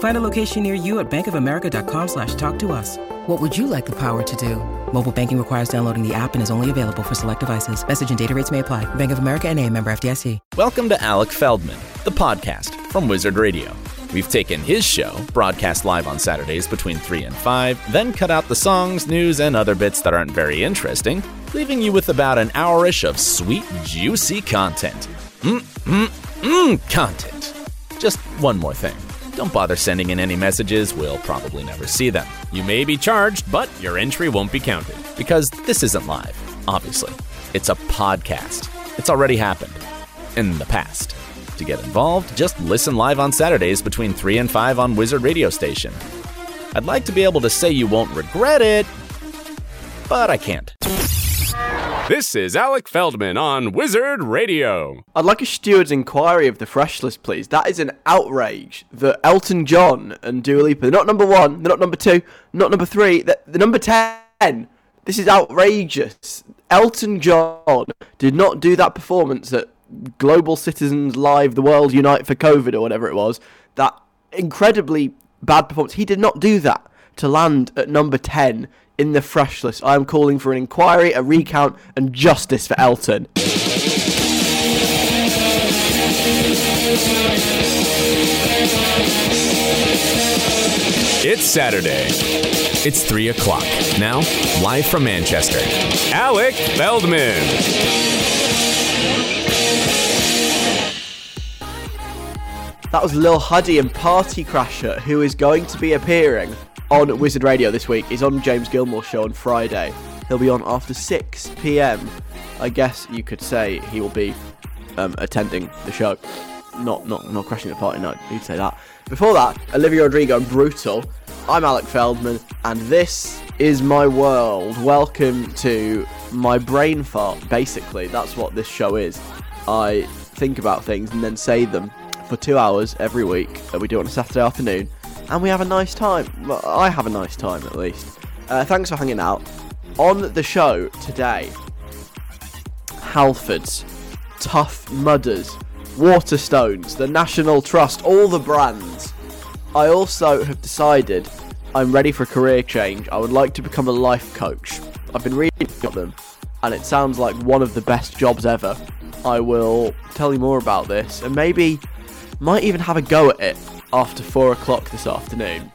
Find a location near you at bankofamerica.com slash talk to us. What would you like the power to do? Mobile banking requires downloading the app and is only available for select devices. Message and data rates may apply. Bank of America and a member FDIC. Welcome to Alec Feldman, the podcast from Wizard Radio. We've taken his show, broadcast live on Saturdays between 3 and 5, then cut out the songs, news, and other bits that aren't very interesting, leaving you with about an hourish of sweet, juicy content. Mmm, mmm, mmm, content. Just one more thing. Don't bother sending in any messages, we'll probably never see them. You may be charged, but your entry won't be counted. Because this isn't live, obviously. It's a podcast. It's already happened. In the past. To get involved, just listen live on Saturdays between 3 and 5 on Wizard Radio Station. I'd like to be able to say you won't regret it, but I can't. This is Alec Feldman on Wizard Radio. I'd like a steward's inquiry of the fresh list, please. That is an outrage that Elton John and Dua Lipa, they're not number one, they're not number two, not number three, they're, they're number ten. This is outrageous. Elton John did not do that performance at Global Citizens Live, The World Unite for COVID or whatever it was. That incredibly bad performance. He did not do that to land at number 10 in the fresh list. I am calling for an inquiry, a recount, and justice for Elton. It's Saturday. It's 3 o'clock. Now, live from Manchester, Alec Feldman. That was Lil Huddy and Party Crasher, who is going to be appearing on Wizard Radio this week. is on James Gilmore's show on Friday. He'll be on after 6 pm. I guess you could say he will be um, attending the show. Not, not, not crashing the party, no, you'd say that. Before that, Olivia Rodrigo and Brutal. I'm Alec Feldman, and this is my world. Welcome to my brain fart, basically. That's what this show is. I think about things and then say them for two hours every week. that we do on a Saturday afternoon, and we have a nice time. Well, I have a nice time at least. Uh, thanks for hanging out. On the show today, Halfords, Tough Mudders, Waterstones, the National Trust, all the brands. I also have decided I'm ready for a career change. I would like to become a life coach. I've been reading about them, and it sounds like one of the best jobs ever. I will tell you more about this, and maybe might even have a go at it after four o'clock this afternoon.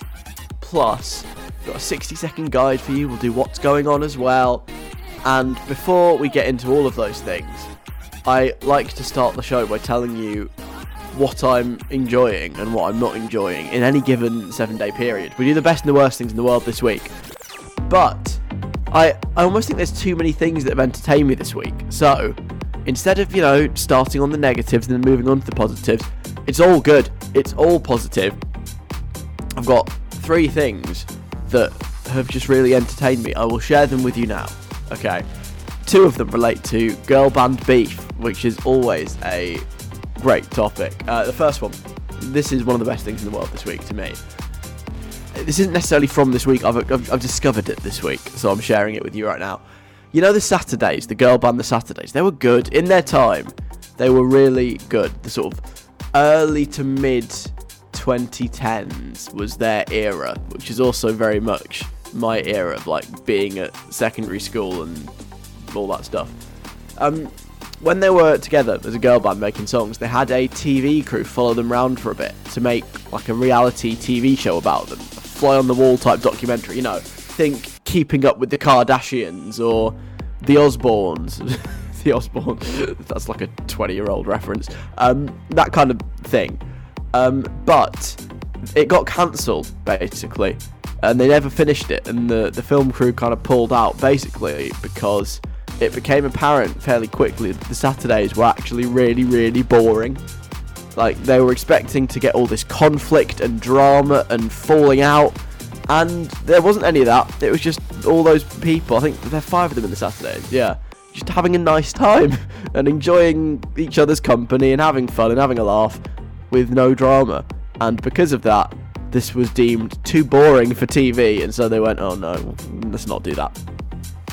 Plus, got a 60 second guide for you. We'll do what's going on as well. And before we get into all of those things, I like to start the show by telling you what I'm enjoying and what I'm not enjoying in any given seven day period. We do the best and the worst things in the world this week. But I, I almost think there's too many things that have entertained me this week. So instead of, you know, starting on the negatives and then moving on to the positives, it's all good. It's all positive. I've got three things that have just really entertained me. I will share them with you now. Okay. Two of them relate to girl band beef, which is always a great topic. Uh, the first one, this is one of the best things in the world this week to me. This isn't necessarily from this week, I've, I've, I've discovered it this week, so I'm sharing it with you right now. You know the Saturdays, the girl band the Saturdays, they were good in their time. They were really good. The sort of early to mid 2010s was their era, which is also very much my era of like being at secondary school and all that stuff. Um, when they were together as a girl band making songs, they had a TV crew follow them around for a bit to make like a reality TV show about them, fly on the wall type documentary. You know, think Keeping Up with the Kardashians or the Osbournes, Ozzy Osbourne. That's like a 20 year old reference. Um, that kind of thing. Um, but it got cancelled basically, and they never finished it. And the the film crew kind of pulled out basically because it became apparent fairly quickly that the Saturdays were actually really really boring. Like they were expecting to get all this conflict and drama and falling out, and there wasn't any of that. It was just all those people. I think there are five of them in the Saturdays. Yeah, just having a nice time and enjoying each other's company and having fun and having a laugh with no drama. And because of that, this was deemed too boring for TV, and so they went, "Oh no, let's not do that."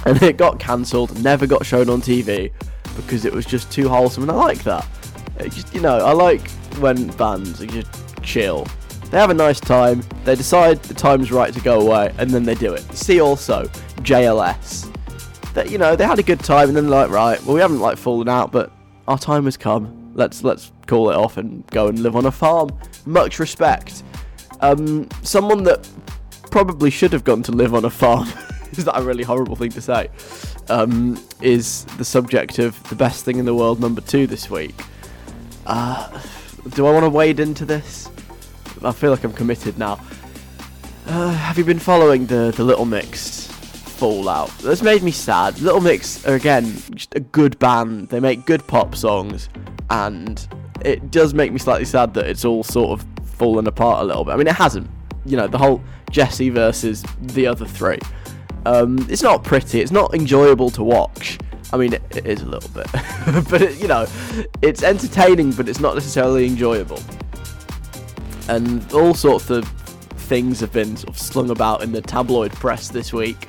And it got cancelled, never got shown on TV because it was just too wholesome, and I like that. It just, you know, I like when bands are just chill. They have a nice time, they decide the time's right to go away, and then they do it. See also JLS. That you know, they had a good time and then like, right, well we haven't like fallen out, but our time has come. Let's let's call it off and go and live on a farm. Much respect. Um, someone that probably should have gone to live on a farm. is that a really horrible thing to say? Um, is the subject of the best thing in the world number two this week. Uh, do I want to wade into this? I feel like I'm committed now. Uh, have you been following the the Little Mix fallout? That's made me sad. Little Mix are again just a good band. They make good pop songs, and it does make me slightly sad that it's all sort of fallen apart a little bit. I mean, it hasn't. You know, the whole Jesy versus the other three. Um, it's not pretty. It's not enjoyable to watch. I mean, it, it is a little bit, but it, you know, it's entertaining, but it's not necessarily enjoyable. And all sorts of things have been sort of slung about in the tabloid press this week,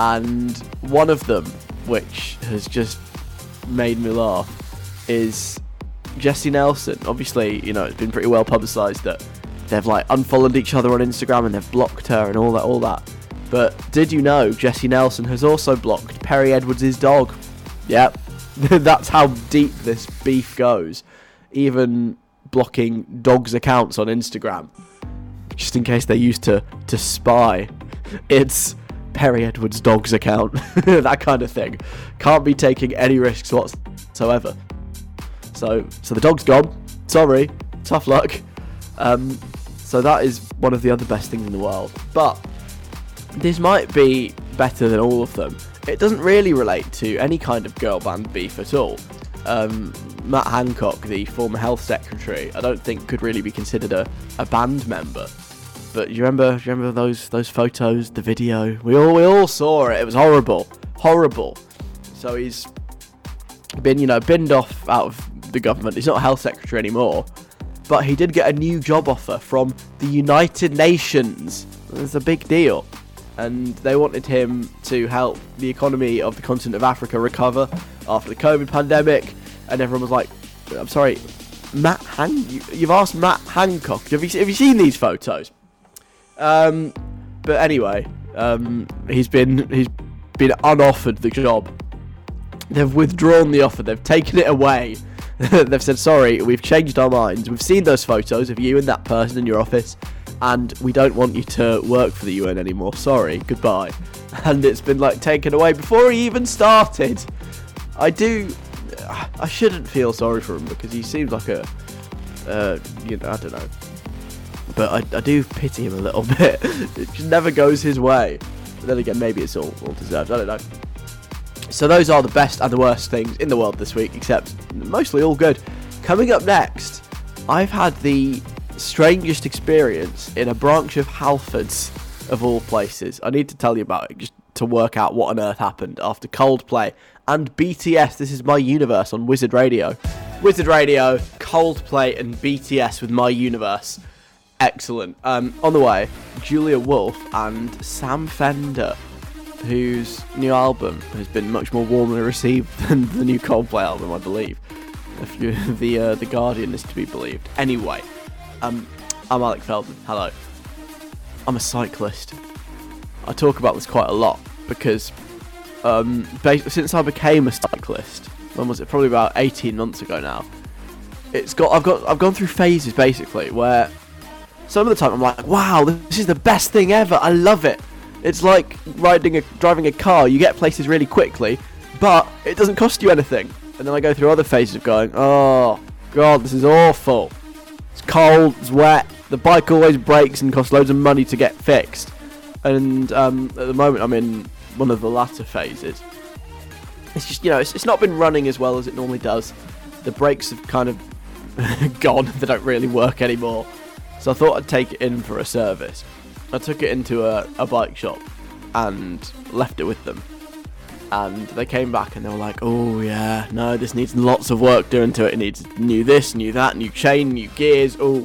and one of them, which has just made me laugh, is Jesy Nelson. Obviously, you know, it's been pretty well publicised that they've like unfollowed each other on Instagram and they've blocked her and all that, all that. But did you know Jesy Nelson has also blocked Perrie Edwards' dog? Yep, that's how deep this beef goes. Even blocking dogs' accounts on Instagram, just in case they used to to spy. It's Perrie Edwards' dog's account, that kind of thing. Can't be taking any risks whatsoever. So, so the dog's gone. Sorry, tough luck. Um, so that is one of the other best things in the world. But this might be better than all of them. It doesn't really relate to any kind of girl band beef at all. Um, Matt Hancock, the former health secretary, I don't think could really be considered a, a band member. But you remember? You remember those those photos, the video? We all we all saw it. It was horrible, horrible. So he's been you know binned off out of the government. He's not health secretary anymore, but he did get a new job offer from the United Nations. It's a big deal and they wanted him to help the economy of the continent of Africa recover after the COVID pandemic. And everyone was like, "I'm sorry, Matt. You, have asked Matt Hancock. Have you have you seen these photos?" Um, but anyway, um, he's been he's been unoffered the job. They've withdrawn the offer. They've taken it away. They've said, "Sorry, we've changed our minds. We've seen those photos of you and that person in your office." and we don't want you to work for the UN anymore. Sorry, goodbye. And it's been like taken away before he even started. I do. I shouldn't feel sorry for him because he seems like a. Uh, you know, I don't know. But I, I do pity him a little bit. it just never goes his way. But then again, maybe it's all, all deserved. I don't know. So those are the best and the worst things in the world this week, except mostly all good. Coming up next, I've had the strangest experience in a branch of Halfords, of all places. I need to tell you about it just to work out what on earth happened after Coldplay and BTS. This is My Universe on Wizard Radio. Wizard Radio, Coldplay, and BTS with My Universe. Excellent. Um, on the way, Julia Wolf and Sam Fender, whose new album has been much more warmly received than the new Coldplay album, I believe. If you, the uh, the Guardian is to be believed. Anyway, um, I'm Alec Feldman. Hello. I'm a cyclist. I talk about this quite a lot because um, since I became a cyclist, when was it? Probably about 18 months ago now. It's got I've got I've gone through phases basically where some of the time I'm like, wow, this is the best thing ever. I love it. It's like riding a driving a car. You get places really quickly, but it doesn't cost you anything. And then I go through other phases of going, oh god, this is awful. It's cold, it's wet. The bike always breaks and costs loads of money to get fixed. And um, at the moment, I'm in one of the latter phases. It's just you know, it's, it's not been running as well as it normally does. The brakes have kind of gone; they don't really work anymore. So I thought I'd take it in for a service. I took it into a, a bike shop and left it with them. And they came back and they were like, "Oh yeah, no, this needs lots of work doing to it. It needs new this, new that, new chain, new gears. Oh,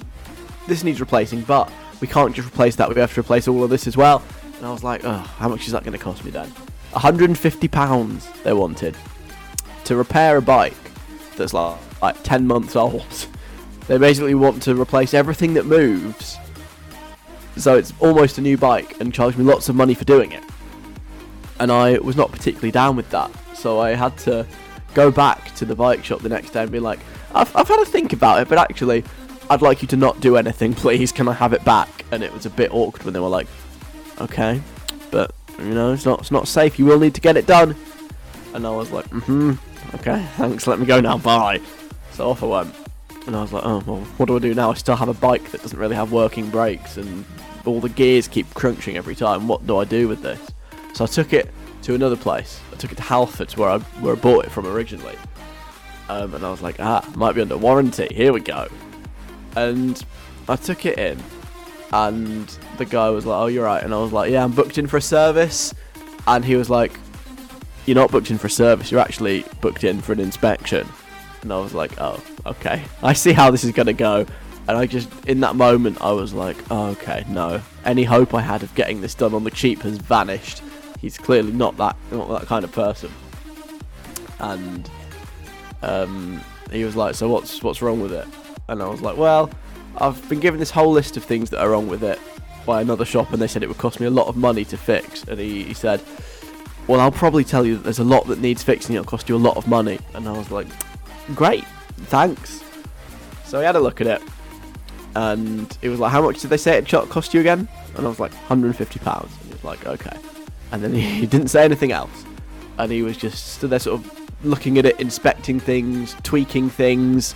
this needs replacing, but we can't just replace that. We have to replace all of this as well." And I was like, "Oh, how much is that going to cost me then?" 150 pounds they wanted to repair a bike that's like, like 10 months old. They basically want to replace everything that moves. So it's almost a new bike and charge me lots of money for doing it. And I was not particularly down with that. So I had to go back to the bike shop the next day and be like, I've, I've had a think about it, but actually, I'd like you to not do anything, please. Can I have it back? And it was a bit awkward when they were like, okay, but you know, it's not it's not safe. You will need to get it done. And I was like, mm-hmm, okay, thanks. Let me go now. Bye. So off I went. And I was like, oh well, what do I do now? I still have a bike that doesn't really have working brakes, and all the gears keep crunching every time. What do I do with this? So I took it to another place. I took it to Halfords, where I where I bought it from originally. Um, and I was like, ah, might be under warranty. Here we go. And I took it in, and the guy was like, "Oh, you're right," and I was like, "Yeah, I'm booked in for a service," and he was like, "You're not booked in for a service. You're actually booked in for an inspection," and I was like, "Oh, okay. I see how this is gonna go." And I just, in that moment, I was like, oh, "Okay, no. Any hope I had of getting this done on the cheap has vanished. He's clearly not that, not that kind of person." And um, he was like, "So what's what's wrong with it?" And I was like, "Well." I've been given this whole list of things that are wrong with it by another shop, and they said it would cost me a lot of money to fix. And he, he said, Well, I'll probably tell you that there's a lot that needs fixing, it'll cost you a lot of money. And I was like, Great, thanks. So he had a look at it, and he was like, How much did they say it cost you again? And I was like, £150. And he was like, Okay. And then he didn't say anything else. And he was just stood there, sort of looking at it, inspecting things, tweaking things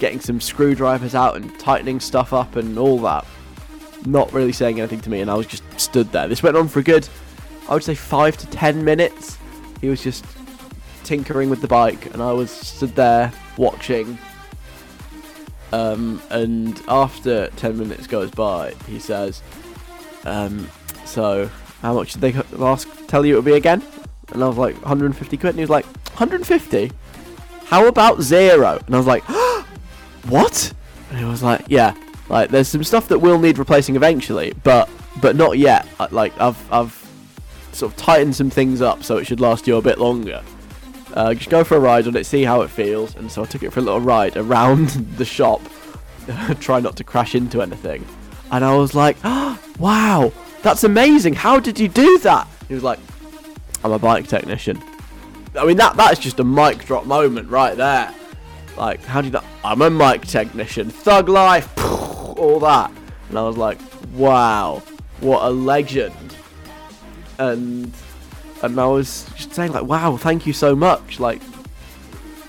getting some screwdrivers out and tightening stuff up and all that. Not really saying anything to me, and I was just stood there. This went on for a good, I would say, five to ten minutes. He was just tinkering with the bike, and I was stood there watching. Um, and after 10 minutes goes by, he says, um, So, how much did they ask, tell you it would be again? And I was like, 150 quid. And he was like, 150? How about zero? And I was like, what? And he was like, yeah, like there's some stuff that will need replacing eventually, but but not yet. Like I've I've sort of tightened some things up so it should last you a bit longer. Uh, just go for a ride on it, see how it feels. And so I took it for a little ride around the shop, try not to crash into anything. And I was like, oh, wow, that's amazing. How did you do that? He was like, I'm a bike technician. I mean, that that's just a mic drop moment right there. Like, how do you? I'm a mic technician, thug life, all that, and I was like, wow, what a legend. And and I was just saying like, wow, thank you so much. Like,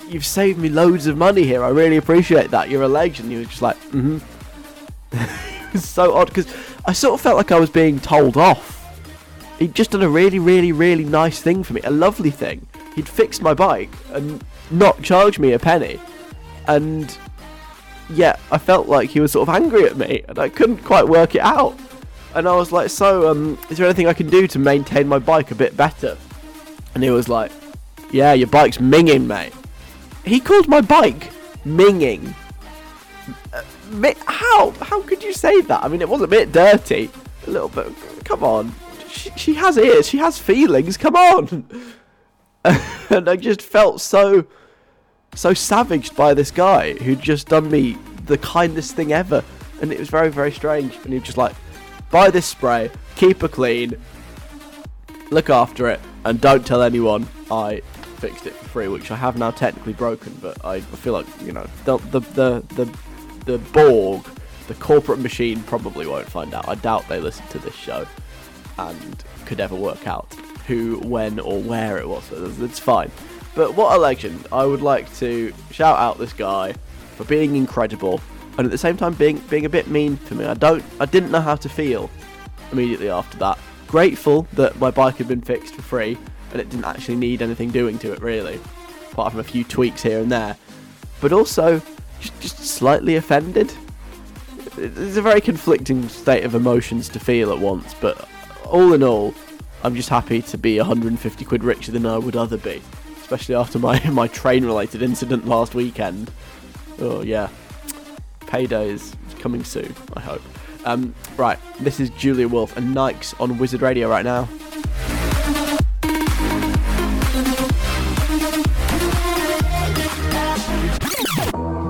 you've saved me loads of money here. I really appreciate that. You're a legend. He was just like, mm-hmm. it was so odd because I sort of felt like I was being told off. He'd just done a really, really, really nice thing for me, a lovely thing. He'd fixed my bike and not charged me a penny and yet I felt like he was sort of angry at me, and I couldn't quite work it out. And I was like, "So, um, is there anything I can do to maintain my bike a bit better?" And he was like, "Yeah, your bike's minging, mate." He called my bike minging. Uh, how? How could you say that? I mean, it was a bit dirty, a little bit. Come on, she, she has ears, she has feelings. Come on. and I just felt so so savaged by this guy who'd just done me the kindest thing ever. And it was very, very strange. And he was just like, buy this spray, keep it clean, look after it, and don't tell anyone I fixed it for free, which I have now technically broken, but I feel like, you know, the, the, the, the, the Borg, the corporate machine probably won't find out. I doubt they listen to this show and could ever work out who, when, or where it was. It's fine. But what a legend! I would like to shout out this guy for being incredible, and at the same time being being a bit mean to me. I don't, I didn't know how to feel immediately after that. Grateful that my bike had been fixed for free, and it didn't actually need anything doing to it really, apart from a few tweaks here and there. But also, just, slightly offended. It's a very conflicting state of emotions to feel at once, but all in all, I'm just happy to be 150 quid richer than I would other be, especially after my my train related incident last weekend. Oh yeah, payday is coming soon. I hope. Um, right, this is Julia Wolf and Nikes on Wizard Radio right now.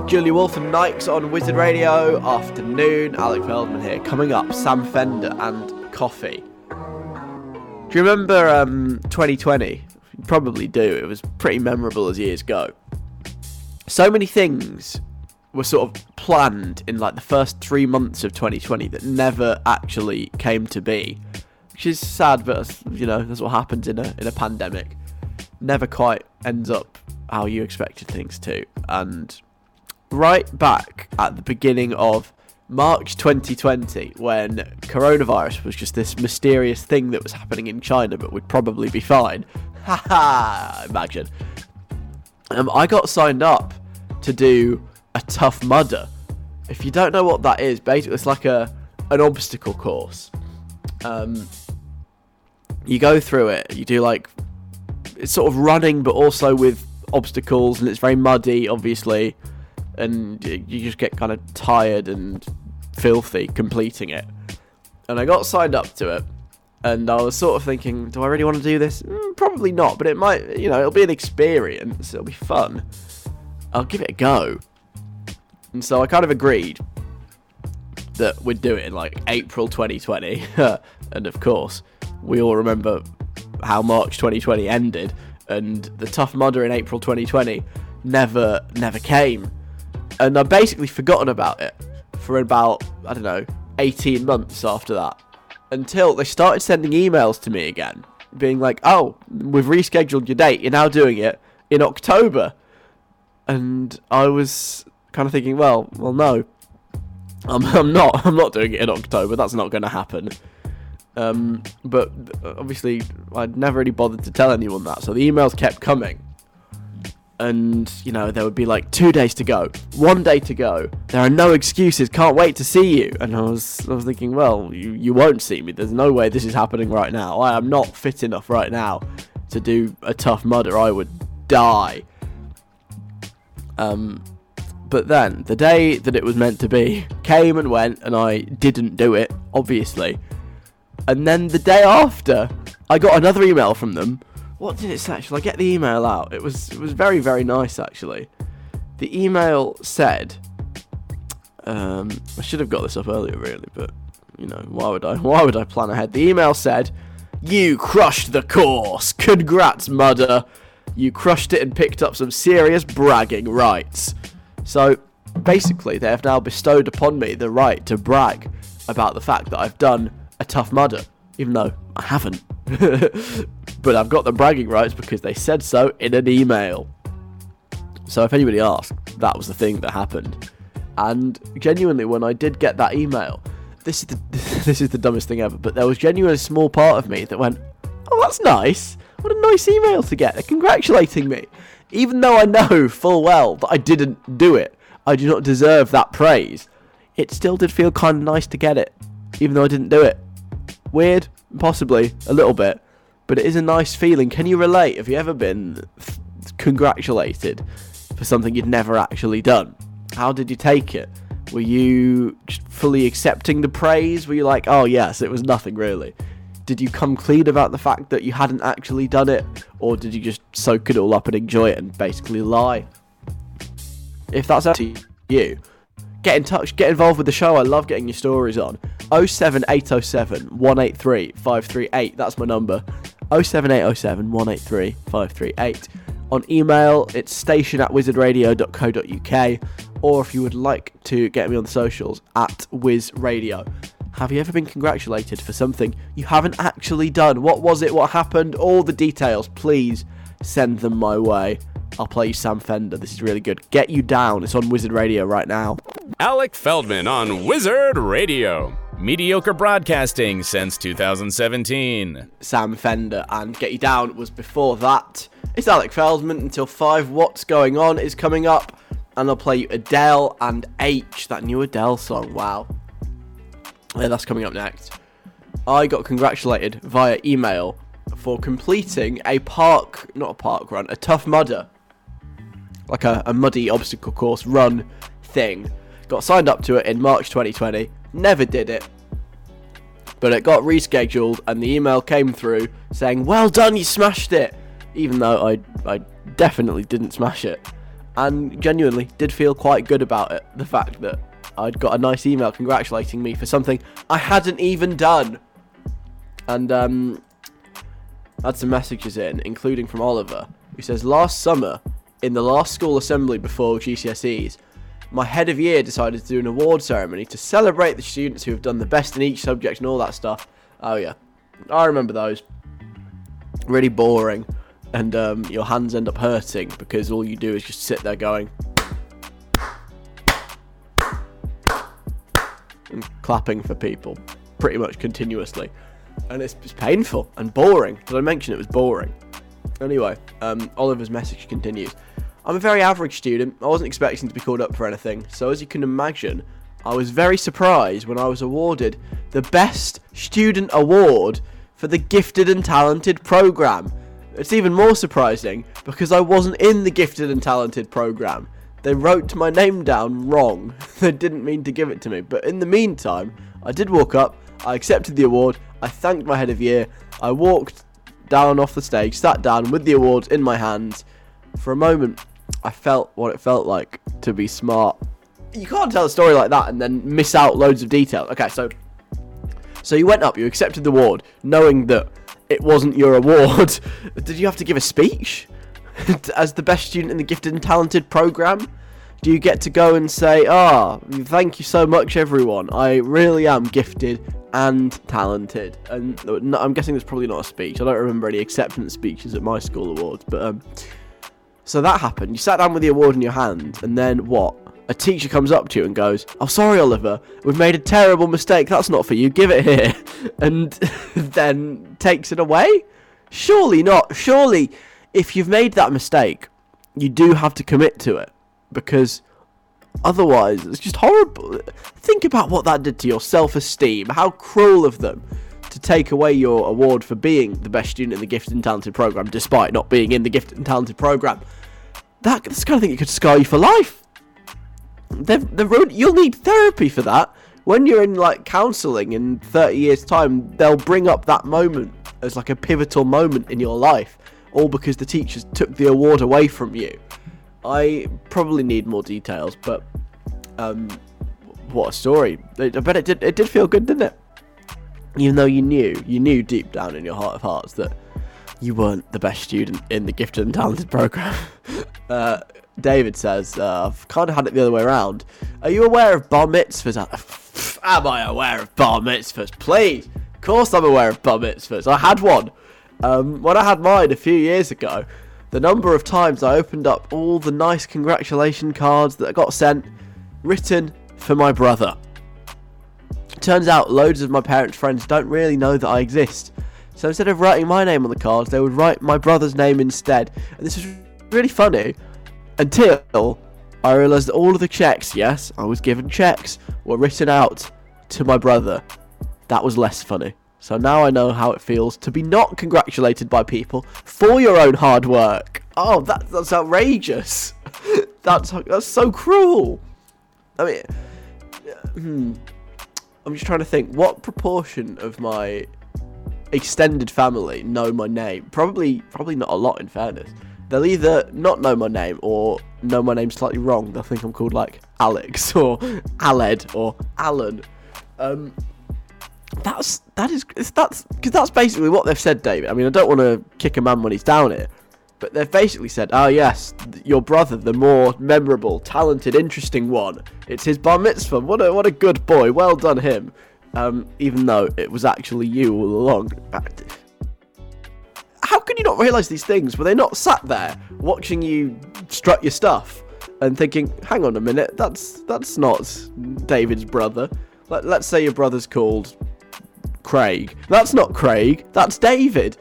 Julia Wolf and Nikes on Wizard Radio. Afternoon, Alec Feldman here. Coming up, Sam Fender and coffee. Do you remember um, 2020? You probably do. It was pretty memorable as years go. So many things were sort of planned in like the first three months of 2020 that never actually came to be, which is sad, but you know that's what happens in a in a pandemic. Never quite ends up how you expected things to, and right back at the beginning of March 2020, when coronavirus was just this mysterious thing that was happening in China, but would probably be fine. Haha, imagine. Um, I got signed up to do a tough mudder. If you don't know what that is, basically it's like a an obstacle course. Um, you go through it. You do like it's sort of running, but also with obstacles, and it's very muddy, obviously, and you just get kind of tired and filthy completing it. And I got signed up to it, and I was sort of thinking, do I really want to do this? Mm, probably not, but it might, you know, it'll be an experience. It'll be fun. I'll give it a go. And so I kind of agreed that we'd do it in like April 2020. and of course, we all remember how March 2020 ended, and the Tough Mudder in April 2020 never, never came. And I've basically forgotten about it for about, I don't know, 18 months after that. Until they started sending emails to me again, being like, oh, we've rescheduled your date, you're now doing it in October. And I was kind of thinking, well, well, no, I'm, I'm not. I'm not doing it in October. That's not going to happen. Um, but obviously, I'd never really bothered to tell anyone that. So the emails kept coming, and you know there would be like two days to go, one day to go. There are no excuses. Can't wait to see you. And I was, I was thinking, well, you, you won't see me. There's no way this is happening right now. I am not fit enough right now to do a tough mudder. I would die. Um, but then, the day that it was meant to be came and went, and I didn't do it, obviously. And then the day after, I got another email from them. What did it say? Shall I get the email out? It was it was very very nice actually. The email said, um, I should have got this up earlier really, but you know why would I? Why would I plan ahead? The email said, "You crushed the course. Congrats, Mudder. You crushed it and picked up some serious bragging rights." So basically, they have now bestowed upon me the right to brag about the fact that I've done a tough mudder, even though I haven't. but I've got the bragging rights because they said so in an email. So if anybody asks, that was the thing that happened. And genuinely, when I did get that email, this is the this is the dumbest thing ever. But there was genuinely a small part of me that went, "Oh, that's nice. What a nice email to get. They're congratulating me." Even though I know full well that I didn't do it, I do not deserve that praise, it still did feel kind of nice to get it, even though I didn't do it. Weird, possibly, a little bit, but it is a nice feeling. Can you relate? Have you ever been congratulated for something you'd never actually done? How did you take it? Were you fully accepting the praise? Were you like, oh yes, it was nothing really? Did you come clean about the fact that you hadn't actually done it, or did you just soak it all up and enjoy it and basically lie? If that's up to you, get in touch, get involved with the show. I love getting your stories on. 07807 183 538. That's my number. 07807 183 538. On email, it's station at wizardradio.co.uk, or if you would like to get me on the socials, at wizradio. Have you ever been congratulated for something you haven't actually done? What was it? What happened? All the details, please send them my way. I'll play you Sam Fender. This is really good. Get You Down. It's on Wizard Radio right now. Alec Feldman on Wizard Radio. Mediocre broadcasting since 2017. Sam Fender and Get You Down was before that. It's Alec Feldman until 5. What's Going On is coming up. And I'll play you Adele and H, that new Adele song. Wow. That's coming up next. I got congratulated via email for completing a park, not a park run, a tough mudder. Like a, a muddy obstacle course run thing. Got signed up to it in March 2020. Never did it. But it got rescheduled and the email came through saying, Well done, you smashed it! Even though I, I definitely didn't smash it. And genuinely did feel quite good about it. The fact that I'd got a nice email congratulating me for something I hadn't even done. And um, had some messages in, including from Oliver, who says, Last summer, in the last school assembly before GCSEs, my head of year decided to do an award ceremony to celebrate the students who have done the best in each subject and all that stuff. Oh, yeah. I remember those. Really boring. And um, your hands end up hurting because all you do is just sit there going. And clapping for people pretty much continuously and it's, it's painful and boring. Did I mention it was boring? Anyway, um, Oliver's message continues. I'm a very average student. I wasn't expecting to be called up for anything, so as you can imagine, I was very surprised when I was awarded the Best Student Award for the Gifted and Talented program. It's even more surprising because I wasn't in the Gifted and Talented program. They wrote my name down wrong. they didn't mean to give it to me, but in the meantime, I did walk up, I accepted the award, I thanked my head of year. I walked down off the stage, sat down with the awards in my hands. For a moment, I felt what it felt like to be smart. You can't tell a story like that and then miss out loads of detail. Okay, so so you went up, you accepted the award, knowing that it wasn't your award. Did you have to give a speech as the best student in the gifted and talented program? Do you get to go and say, "Ah, oh, thank you so much, everyone. I really am gifted and talented. And I'm guessing there's probably not a speech. I don't remember any acceptance speeches at my school awards, but um, so that happened. You sat down with the award in your hand, and then what? A teacher comes up to you and goes, "Oh, sorry, Oliver, we've made a terrible mistake. That's not for you. Give it here," and then takes it away. Surely not. Surely, if you've made that mistake, you do have to commit to it because Otherwise, it's just horrible. Think about what that did to your self esteem. How cruel of them to take away your award for being the best student in the Gifted and Talented program, despite not being in the Gifted and Talented program. That, that's kind of thing that could scar you for life. They're, they're, you'll need therapy for that. When you're in like counselling in 30 years' time, they'll bring up that moment as like a pivotal moment in your life, all because the teachers took the award away from you. I probably need more details, but um, what a story! I bet it did. It did feel good, didn't it? Even though you knew, you knew deep down in your heart of hearts that you weren't the best student in the gifted and talented program. uh, David says, uh, I've kind of had it the other way around. Are you aware of bar mitzvahs? Am I aware of bar mitzvahs? Please. Of course I'm aware of bar mitzvahs. I had one. Um, when I had mine a few years ago, the number of times I opened up all the nice congratulation cards that got sent, written for my brother. Turns out loads of my parents' friends don't really know that I exist. So instead of writing my name on the cards, they would write my brother's name instead. And this was really funny until I realised that all of the checks, yes, I was given checks, were written out to my brother. That was less funny. So now I know how it feels to be not congratulated by people for your own hard work. Oh, that, that's outrageous. that's that's so cruel. I mean, hmm, I'm just trying to think what proportion of my extended family know my name. Probably, probably not a lot. In fairness, they'll either not know my name or know my name slightly wrong. They'll think I'm called like Alex or Aled or Alan. Um, that's that is that's because that's basically what they've said, David. I mean, I don't want to kick a man when he's down here, but they've basically said, "Oh yes, your brother, the more memorable, talented, interesting one. It's his bar mitzvah. What a what a good boy. Well done him." Um, even though it was actually you all along. how can you not realise these things? Were they not sat there watching you strut your stuff and thinking, hang on a minute, that's that's not David's brother. Let, let's say your brother's called Craig. That's not Craig. That's David.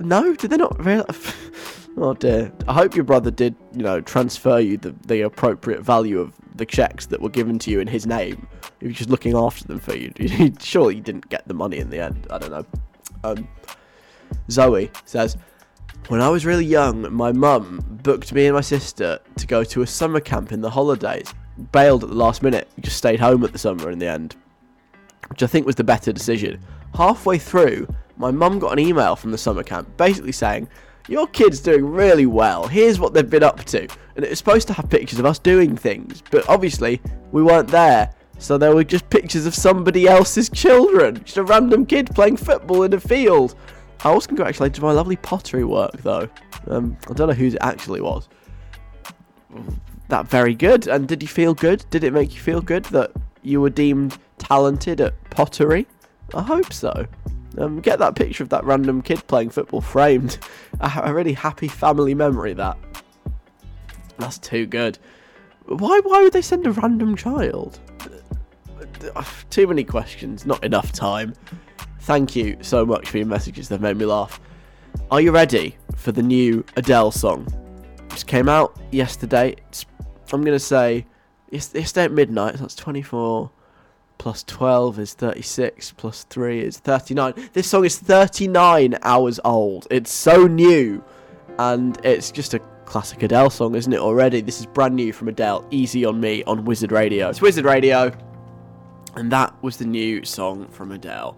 No, did they not realise? oh dear. I hope your brother did, you know, transfer you the, the appropriate value of the checks that were given to you in his name. He was just looking after them for you. Surely you didn't get the money in the end. I don't know. Um, Zoe says, When I was really young, my mum booked me and my sister to go to a summer camp in the holidays. Bailed at the last minute, just stayed home at the summer in the end, which I think was the better decision. Halfway through, my mum got an email from the summer camp basically saying, Your kid's doing really well, here's what they've been up to. And it was supposed to have pictures of us doing things, but obviously we weren't there. So there were just pictures of somebody else's children. Just a random kid playing football in a field. I was congratulated on my lovely pottery work, though. Um, I don't know whose it actually was. That very good. And did you feel good? Did it make you feel good that you were deemed talented at pottery? I hope so. Um, get that picture of that random kid playing football framed. A, a really happy family memory. That. That's too good. Why? Why would they send a random child? Too many questions. Not enough time. Thank you so much for your messages. They've made me laugh. Are you ready for the new Adele song? Just came out yesterday. It's, I'm gonna say yesterday at midnight. So that's 24 plus 12 is 36 plus 3 is 39 this song is 39 hours old. It's so new and it's just a classic adele song isn't it already? This is brand new from adele easy on me on wizard radio. It's wizard radio and that was the new song from adele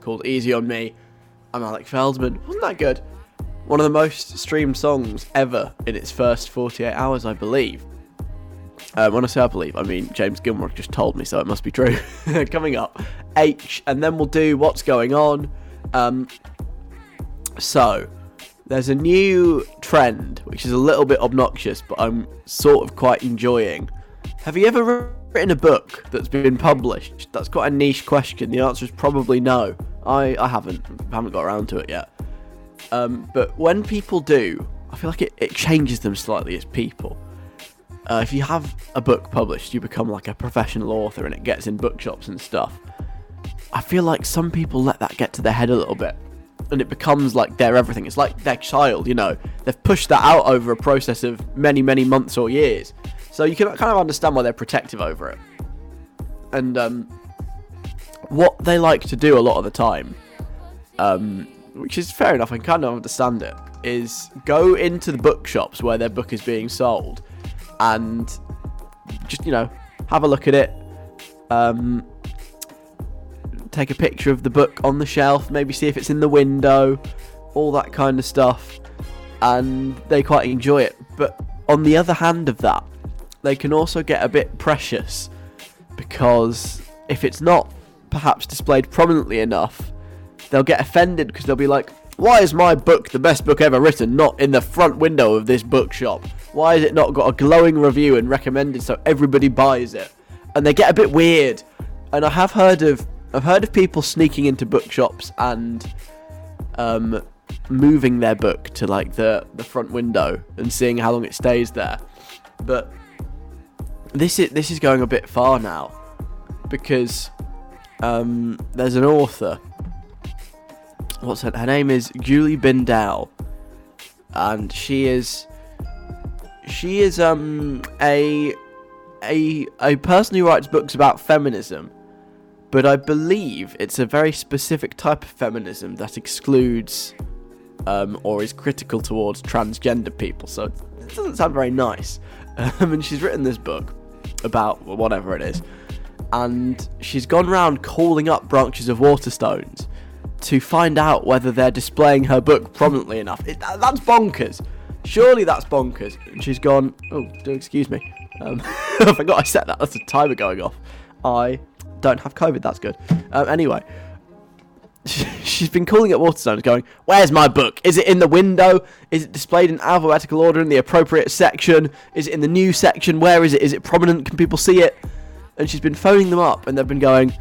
called easy on me. I'm alec feldman. Wasn't that good? One of the most streamed songs ever in its first 48 hours i believe um, when I say I believe, I mean James Gilmore just told me, so it must be true. Coming up, H, and then we'll do what's going on. Um, so, there's a new trend, which is a little bit obnoxious, but I'm sort of quite enjoying. Have you ever written a book that's been published? That's quite a niche question. The answer is probably no. I, I haven't. haven't got around to it yet. Um, but when people do, I feel like it, it changes them slightly as people. Uh, if you have a book published, you become like a professional author and it gets in bookshops and stuff. I feel like some people let that get to their head a little bit and it becomes like their everything. It's like their child, you know. They've pushed that out over a process of many, many months or years. So you can kind of understand why they're protective over it. And um, what they like to do a lot of the time, um, which is fair enough, I kind of understand it, is go into the bookshops where their book is being sold and just you know have a look at it. Um, take a picture of the book on the shelf, maybe see if it's in the window, all that kind of stuff, and they quite enjoy it. But on the other hand of that, they can also get a bit precious because if it's not perhaps displayed prominently enough, they'll get offended because they'll be like, why is my book, the best book ever written, not in the front window of this bookshop? Why has it not got a glowing review and recommended so everybody buys it? And they get a bit weird. And I have heard of I've heard of people sneaking into bookshops and um, moving their book to like the the front window and seeing how long it stays there. But this is this is going a bit far now because um, there's an author what's her, her name is Julie Bindel, and she is she is um a a a person who writes books about feminism, but I believe it's a very specific type of feminism that excludes um, or is critical towards transgender people. So it doesn't sound very nice. Um, and she's written this book about whatever it is, and she's gone around calling up branches of Waterstones to find out whether they're displaying her book prominently enough. It, that, that's bonkers. Surely that's bonkers. And she's gone, oh, do excuse me. Um, I forgot I set that. That's a timer going off. I don't have COVID. That's good. Um, anyway, she's been calling at Waterstones going, Where's my book? Is it in the window? Is it displayed in alphabetical order in the appropriate section? Is it in the new section? Where is it? Is it prominent? Can people see it? And she's been phoning them up and they've been going,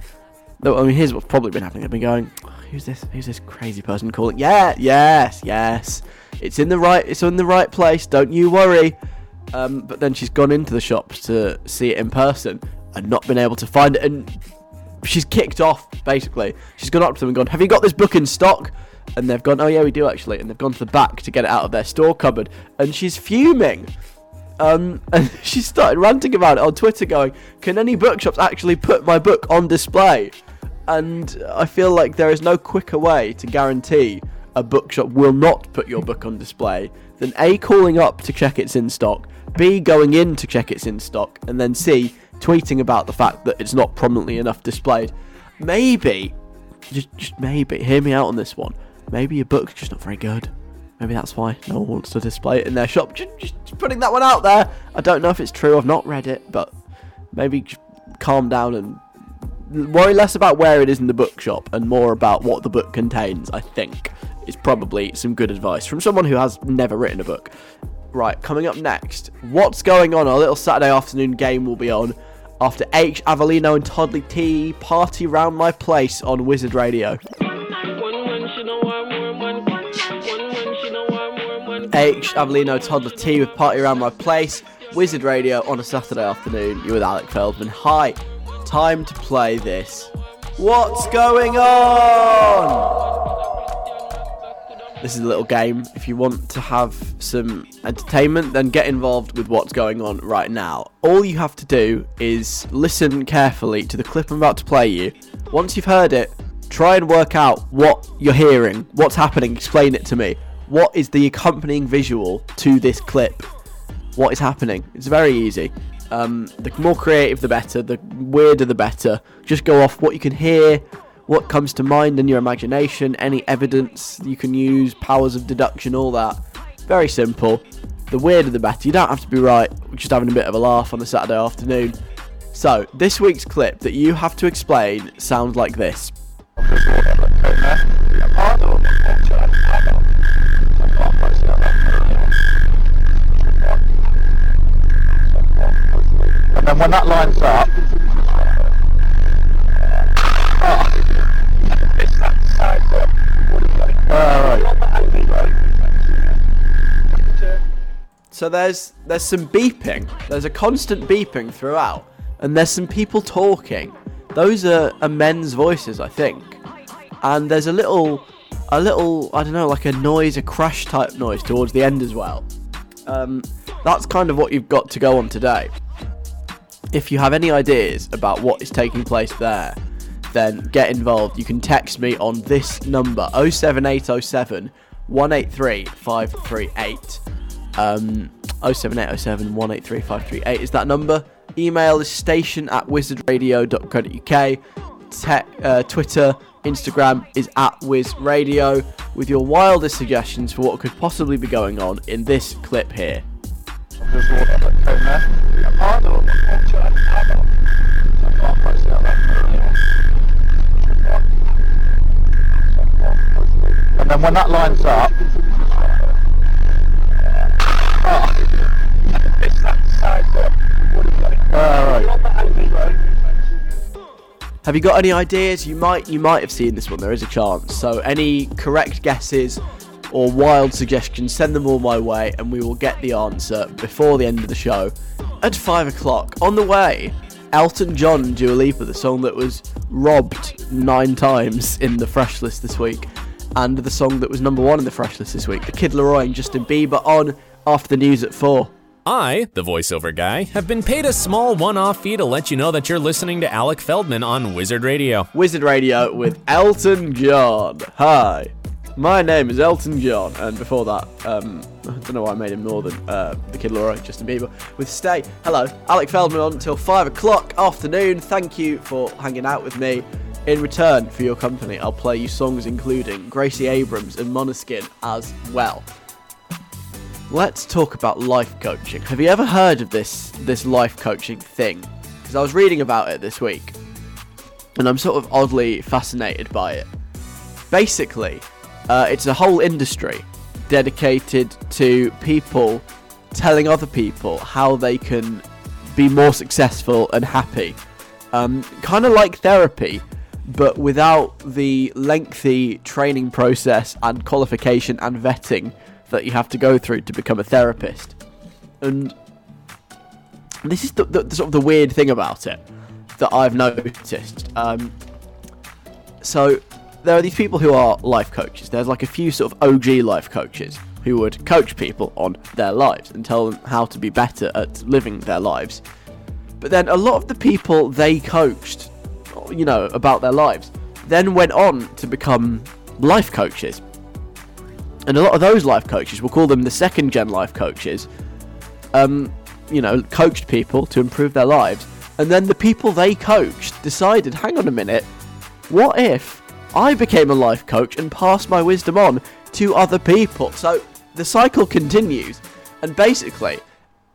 I mean, here's what's probably been happening. They've been going, who's this? Who's this crazy person calling? Yeah, yes, yes. It's in the right. It's in the right place. Don't you worry. Um, but then she's gone into the shops to see it in person and not been able to find it, and she's kicked off. Basically, she's gone up to them and gone, "Have you got this book in stock?" And they've gone, "Oh yeah, we do actually." And they've gone to the back to get it out of their store cupboard, and she's fuming. Um, and she started ranting about it on Twitter, going, "Can any bookshops actually put my book on display?" And I feel like there is no quicker way to guarantee a bookshop will not put your book on display than A, calling up to check it's in stock, B, going in to check it's in stock, and then C, tweeting about the fact that it's not prominently enough displayed. Maybe, just, just maybe, hear me out on this one. Maybe your book's just not very good. Maybe that's why no one wants to display it in their shop. Just, just, putting that one out there. I don't know if it's true. I've not read it, but maybe calm down and worry less about where it is in the bookshop and more about what the book contains, I think, is probably some good advice from someone who has never written a book. Right, coming up next, what's going on? Our little Saturday afternoon game will be on after H. Avellino and Toddla T party round my place on Wizard Radio. H. Avellino, Toddla T with Party Around My Place, Wizard Radio on a Saturday afternoon. You're with Alec Feldman. Hi, time to play this. What's going on? This is a little game. If you want to have some entertainment, then get involved with what's going on right now. All you have to do is listen carefully to the clip I'm about to play you. Once you've heard it, try and work out what you're hearing, what's happening, explain it to me. What is the accompanying visual to this clip? What is happening? It's very easy. Um, the more creative, the better. The weirder, the better. Just go off what you can hear, what comes to mind in your imagination, any evidence you can use, powers of deduction, all that. Very simple. The weirder, the better. You don't have to be right. We're just having a bit of a laugh on a Saturday afternoon. So, this week's clip that you have to explain sounds like this. Then when that lines up, So there's there's some beeping. There's a constant beeping throughout, and there's some people talking. Those are, are men's voices, I think. And there's a little a little I don't know, like a noise, a crash type noise towards the end as well. Um, that's kind of what you've got to go on today. If you have any ideas about what is taking place there, then get involved. You can text me on this number 07807 183 538. Um, 07807 183 538 is that number. Email is station at wizardradio.co.uk. Te- uh, Twitter, Instagram is at wizradio with your wildest suggestions for what could possibly be going on in this clip here. And then when that lines up, Have you got any ideas? You might you might have seen this one. There is a chance. So any correct guesses or wild suggestions, send them all my way, and we will get the answer before the end of the show at five o'clock. On the way, Elton John and Dua Lipa, the song that was robbed nine times in the Fresh List this week, and the song that was number one in the Fresh List this week, The Kid Laroi and Justin Bieber, on after the news at four. I, the voiceover guy, have been paid a small one off fee to let you know that you're listening to Alec Feldman on Wizard Radio. Wizard Radio with Elton John. Hi, my name is Elton John, and before that, um, I don't know why I made him Northern. Uh, the Kid Laroi, Justin Bieber with Stay. Hello, Alec Feldman on until five o'clock afternoon. Thank you for hanging out with me. In return for your company, I'll play you songs including Gracie Abrams and Måneskin as well. Let's talk about life coaching. Have you ever heard of this this life coaching thing? Because I was reading about it this week, and I'm sort of oddly fascinated by it. Basically, uh, it's a whole industry dedicated to people telling other people how they can be more successful and happy. Um, kind of like therapy, but without the lengthy training process and qualification and vetting that you have to go through to become a therapist. And this is the, the, sort of the weird thing about it that I've noticed. Um, so there are these people who are life coaches. There's like a few sort of OG life coaches who would coach people on their lives and tell them how to be better at living their lives. But then a lot of the people they coached, you know, about their lives, then went on to become life coaches. And a lot of those life coaches, we'll call them the second gen life coaches, um, you know, coached people to improve their lives. And then the people they coached decided, hang on a minute, what if I became a life coach and passed my wisdom on to other people? So the cycle continues, and basically,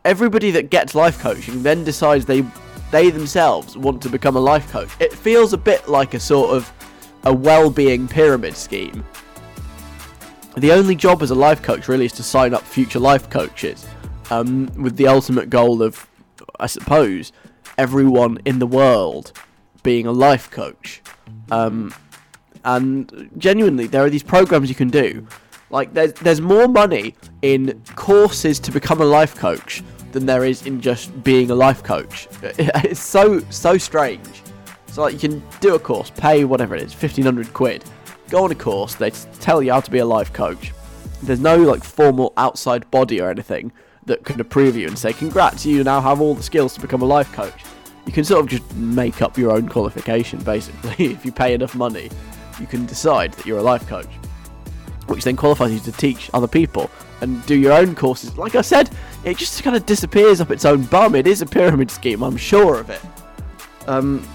everybody that gets life coaching then decides they they themselves want to become a life coach. It feels a bit like a sort of a well-being pyramid scheme. The only job as a life coach really is to sign up future life coaches, um, with the ultimate goal of, I suppose, everyone in the world being a life coach. Um, and genuinely, there are these programs you can do. Like, there's there's more money in courses to become a life coach than there is in just being a life coach. It's so so strange. So like, you can do a course, pay whatever it is, fifteen hundred quid, go on a course. They tell you how to be a life coach. There's no like formal outside body or anything that can approve you and say, "Congrats, you now have all the skills to become a life coach." You can sort of just make up your own qualification, basically. if you pay enough money, you can decide that you're a life coach, which then qualifies you to teach other people and do your own courses. Like I said, it just kind of disappears up its own bum. It is a pyramid scheme, I'm sure of it. Um,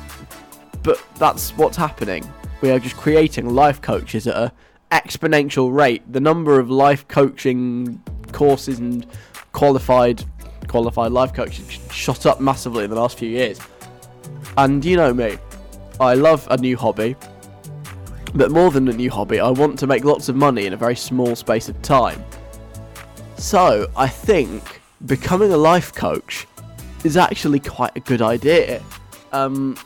but that's what's happening. We are just creating life coaches at an exponential rate. The number of life coaching courses and qualified qualified life coaches shot up massively in the last few years. And you know me, I love a new hobby. But more than a new hobby, I want to make lots of money in a very small space of time. So, I think becoming a life coach is actually quite a good idea. Um,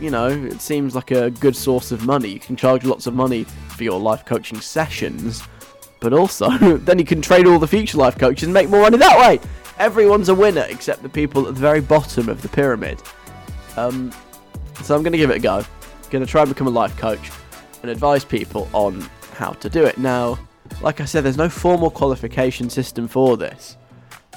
you know, it seems like a good source of money. You can charge lots of money for your life coaching sessions, but also then you can trade all the future life coaches and make more money that way. Everyone's a winner except the people at the very bottom of the pyramid. Um, so I'm going to give it a go. Going to try and become a life coach and advise people on how to do it. Now, like I said, there's no formal qualification system for this.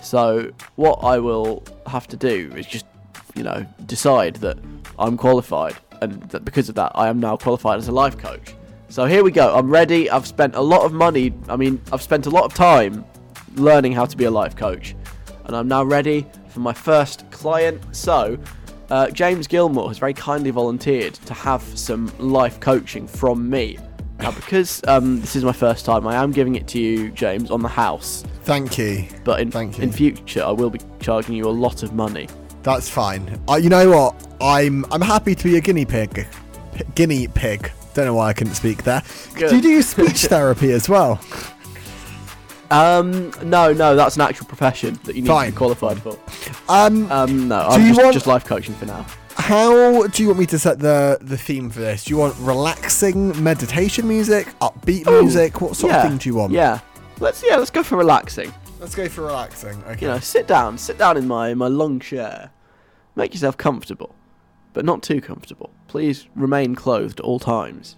So what I will have to do is just, you know, decide that I'm qualified, and that because of that, I am now qualified as a life coach. So here we go. I'm ready. I've spent a lot of money. I mean, I've spent a lot of time learning how to be a life coach, and I'm now ready for my first client. So. Uh, James Gilmore has very kindly volunteered to have some life coaching from me. Now, because um, this is my first time, I am giving it to you, James, on the house. Thank you. But in, Thank you. in future, I will be charging you a lot of money. That's fine. Uh, you know what? I'm I'm happy to be a guinea pig. P- guinea pig. Don't know why I couldn't speak there. Good. Do you do speech therapy as well? Um, no, no, that's an actual profession that you need to be qualified for. Um, Um, no, I'm just, want- just life coaching for now. how do you want me to set the the theme for this? Do you want relaxing meditation music, upbeat Ooh, music? What sort yeah, of thing do you want? Yeah, let's yeah, let's go for relaxing. Let's go for relaxing. Okay. You know, sit down, sit down in my my long chair, make yourself comfortable, but not too comfortable. Please remain clothed at all times.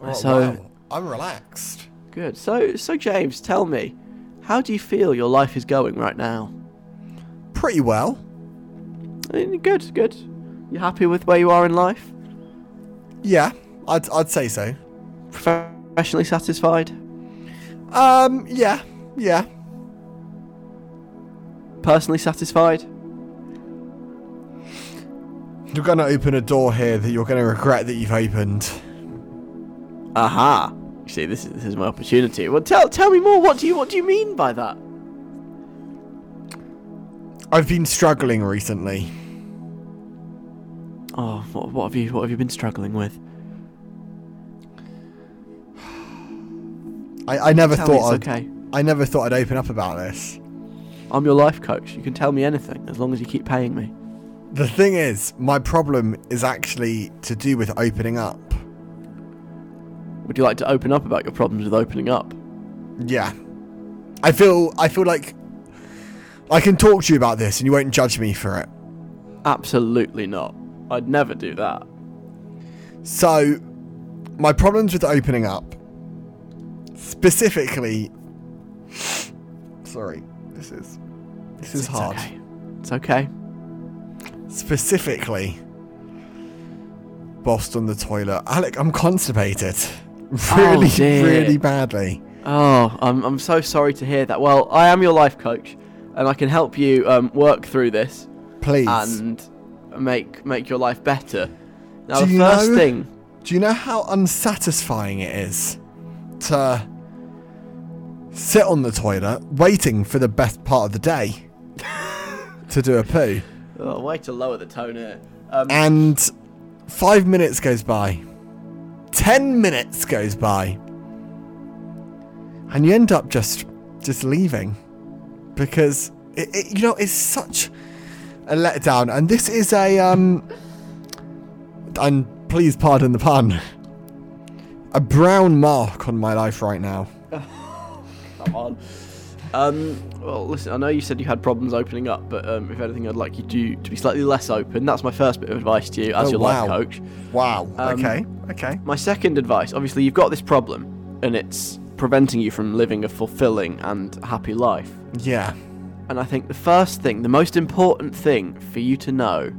Oh, so wow. I'm relaxed. Good. So so James, tell me, how do you feel your life is going right now? Pretty well. Good, good. You happy with where you are in life? Yeah, I'd I'd say so. Professionally satisfied? Um, yeah, yeah. Personally satisfied? You're gonna open a door here that you're gonna regret that you've opened. Aha! See, this is this is my opportunity. Well, tell tell me more. What do you what do you mean by that? I've been struggling recently. Oh, what, what have you what have you been struggling with? I, I never Tell thought I'd, okay. I never thought I'd open up about this. I'm your life coach. You can tell me anything as long as you keep paying me. The thing is, my problem is actually to do with opening up. Would you like to open up about your problems with opening up? Yeah. I feel I feel like I can talk to you about this and you won't judge me for it. Absolutely not. I'd never do that. So, my problems with opening up specifically Sorry. This is this is It's hard. okay. It's okay. Specifically Boston the toilet. Alec, I'm constipated. Really, dear. really badly. Oh, I'm, I'm so sorry to hear that. Well, I am your life coach, and I can help you um, work through this Please. and make make your life better. Now, Do the first know- thing, Do you know how unsatisfying it is to sit on the toilet waiting for the best part of the day to do a poo? oh, way to lower the tone here. Um, And five minutes goes by, ten minutes goes by, and you end up just just leaving because it, it, you know it's such a letdown. And this is a um, and please pardon the pun, a brown mark on my life right now. Come on. Um, well, listen, I know you said you had problems opening up, but um, if anything, I'd like you to, to be slightly less open. That's my first bit of advice to you as Oh, your wow. life coach. Wow. Um, okay. Okay. My second advice obviously, you've got this problem, and it's preventing you from living a fulfilling and happy life. Yeah. And I think the first thing, the most important thing for you to know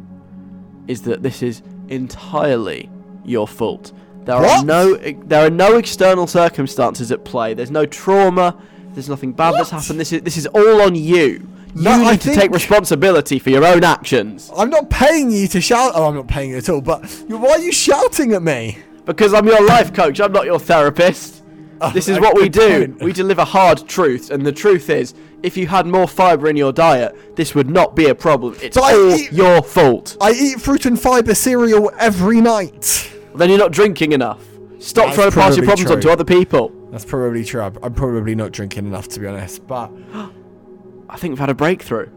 is that this is entirely your fault. There are What? no there are no external circumstances at play. There's no trauma. There's nothing bad that's happened. This is this is all on you. You No, need I to take responsibility for your own actions. I'm not paying you to shout. Oh, I'm not paying you at all. But why are you shouting at me? Because I'm your life coach, I'm not your therapist. Oh, this is what we do. point. We deliver hard truths, and the truth is, if you had more fibre in your diet, this would not be a problem. It's But all eat- your fault. I eat fruit and fibre cereal every night. Then you're not drinking enough. Stop That's trying to pass your problems true. on to other people. That's probably true. I'm- probably not drinking enough to be honest. But I think we've had a breakthrough.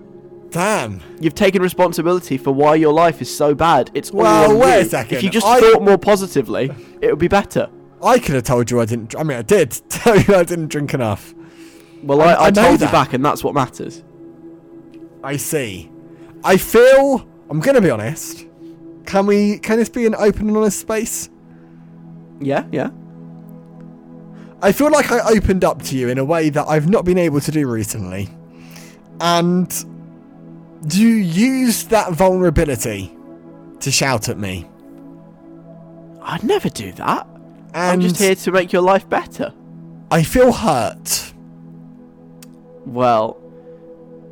damn, You've taken responsibility for why your life is so bad. It's all Well, on wait a second. If you just I- thought more positively, it would be better. I could have told you I didn't. I mean, I did tell you I didn't drink enough. Well, I- I, I I, told that. you back, and that's what matters. I see. I feel. I'm gonna be honest. Can we? Can this be an open and honest space? Yeah, yeah. I feel like I opened up to you in a way that I've not been able to do recently. And you used that vulnerability to shout at me. I'd never do that. And I'm just here to make your life better. I feel hurt. Well,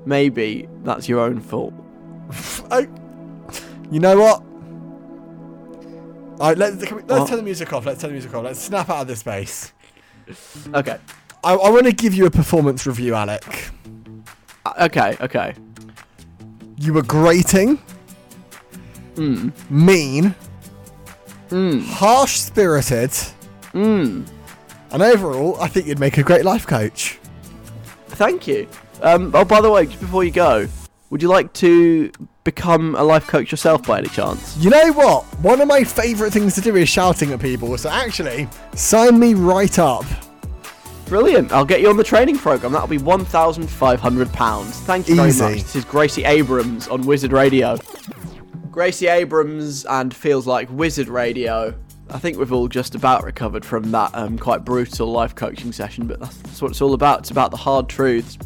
maybe that's your own fault. I, oh, you know what? Let's, can we- let's What? turn the music off. Let's turn the music off. Let's snap out of this space. Okay. I, I want to give you a performance review, Alec. Uh, Okay, okay. You were grating, mean, harsh spirited, and overall, I think you'd make a great life coach. Thank you. Um, oh, by the way, just before you go, would you like to become a life coach yourself by any chance? You know what? One of my favourite things to do is shouting at people, so actually, sign me right up. Brilliant. I'll get you on the training program. That'll be £1,500. Thank you very Easy. much. This is Gracie Abrams on Wizard Radio. Gracie Abrams and feels like Wizard Radio. I think we've all just about recovered from that um, quite brutal life coaching session, but that's, that's what it's all about. It's about the hard truths.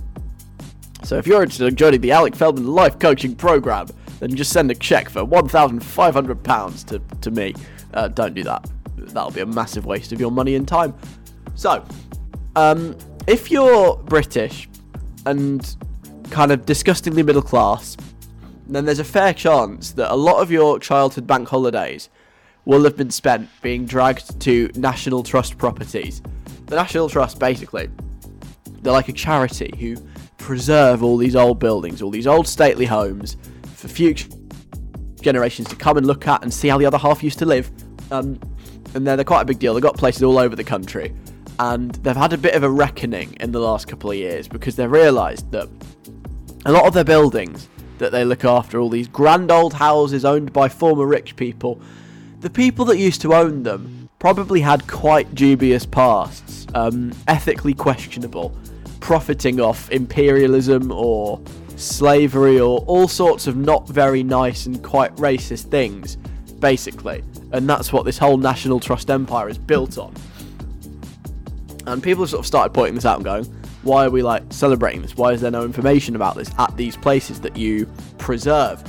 So if you're interested in joining the Alec Feldman Life Coaching Program, then just send a check for £1,500 to, to me. Uh, don't do that. That'll be a massive waste of your money and time. So, um, if you're British and kind of disgustingly middle class, then there's a fair chance that a lot of your childhood bank holidays will have been spent being dragged to National Trust properties. The National Trust, basically, they're like a charity who preserve all these old buildings, all these old stately homes for future generations to come and look at and see how the other half used to live. Um, and they're, they're quite a big deal. They've got places all over the country. And they've had a bit of a reckoning in the last couple of years because they've realised that a lot of their buildings that they look after all these grand old houses owned by former rich people. The people that used to own them probably had quite dubious pasts, um, ethically questionable, profiting off imperialism or slavery or all sorts of not very nice and quite racist things, basically. And that's what this whole National Trust empire is built on. And people have sort of started pointing this out and going, why are we like celebrating this? Why is there no information about this at these places that you preserve?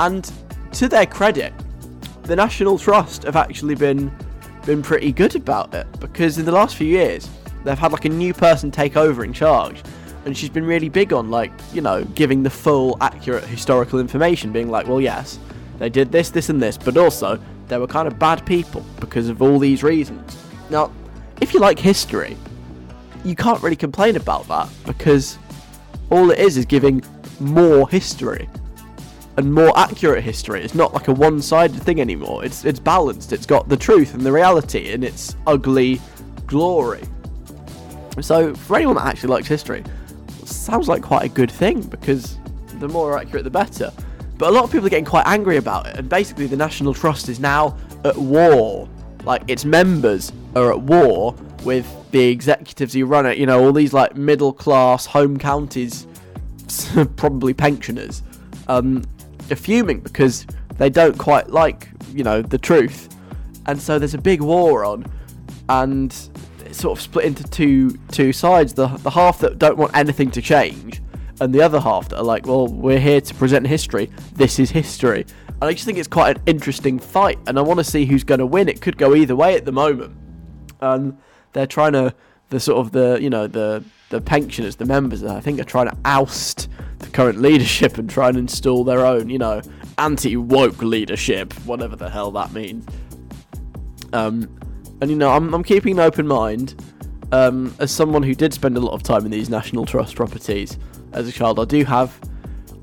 And to their credit, the National Trust have actually been been pretty good about it because in the last few years they've had like a new person take over in charge and she's been really big on like you know giving the full accurate historical information being like well yes they did this this and this but also they were kind of bad people because of all these reasons now if you like history you can't really complain about that because all it is is giving more history and more accurate history. It's not like a one-sided thing anymore. It's it's balanced. It's got the truth and the reality in its ugly glory. So for anyone that actually likes history, sounds like quite a good thing because the more accurate the better. But a lot of people are getting quite angry about it, and basically the National Trust is now at war. Like its members are at war with the executives who run it. You know, all these like middle-class home counties, probably pensioners. Um, are fuming because they don't quite like, you know, the truth. And so there's a big war on, and sort of split into two two sides. The the half that don't want anything to change, and the other half that are like, well, we're here to present history. This is history. And I just think it's quite an interesting fight, and I want to see who's going to win. It could go either way at the moment. And they're trying to the sort of the you know the the pensioners, the members, I think are trying to oust the current leadership and try and install their own, you know, anti-woke leadership, whatever the hell that means. Um, and you know, I'm, I'm keeping an open mind. Um, as someone who did spend a lot of time in these National Trust properties as a child, I do have,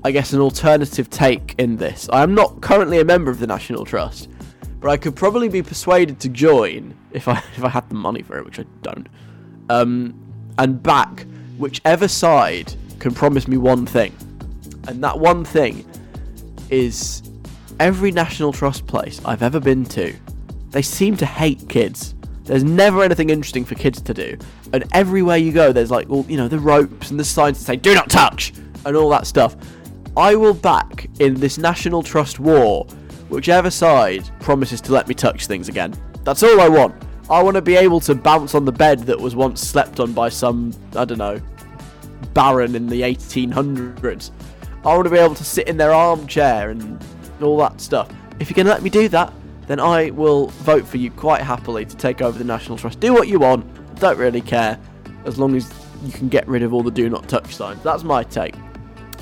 I guess, an alternative take in this. I am not currently a member of the National Trust, but I could probably be persuaded to join if I if I had the money for it, which I don't. Um, and back whichever side can promise me one thing. And that one thing is every National Trust place I've ever been to, they seem to hate kids. There's never anything interesting for kids to do. And everywhere you go, there's like, all, you know, the ropes and the signs that say, do not touch, and all that stuff. I will back in this National Trust war whichever side promises to let me touch things again. That's all I want. I want to be able to bounce on the bed that was once slept on by some, I don't know, baron in the 1800s. I want to be able to sit in their armchair and all that stuff. If you're going to let me do that, then I will vote for you quite happily to take over the National Trust. Do what you want, don't really care, as long as you can get rid of all the do not touch signs. That's my take.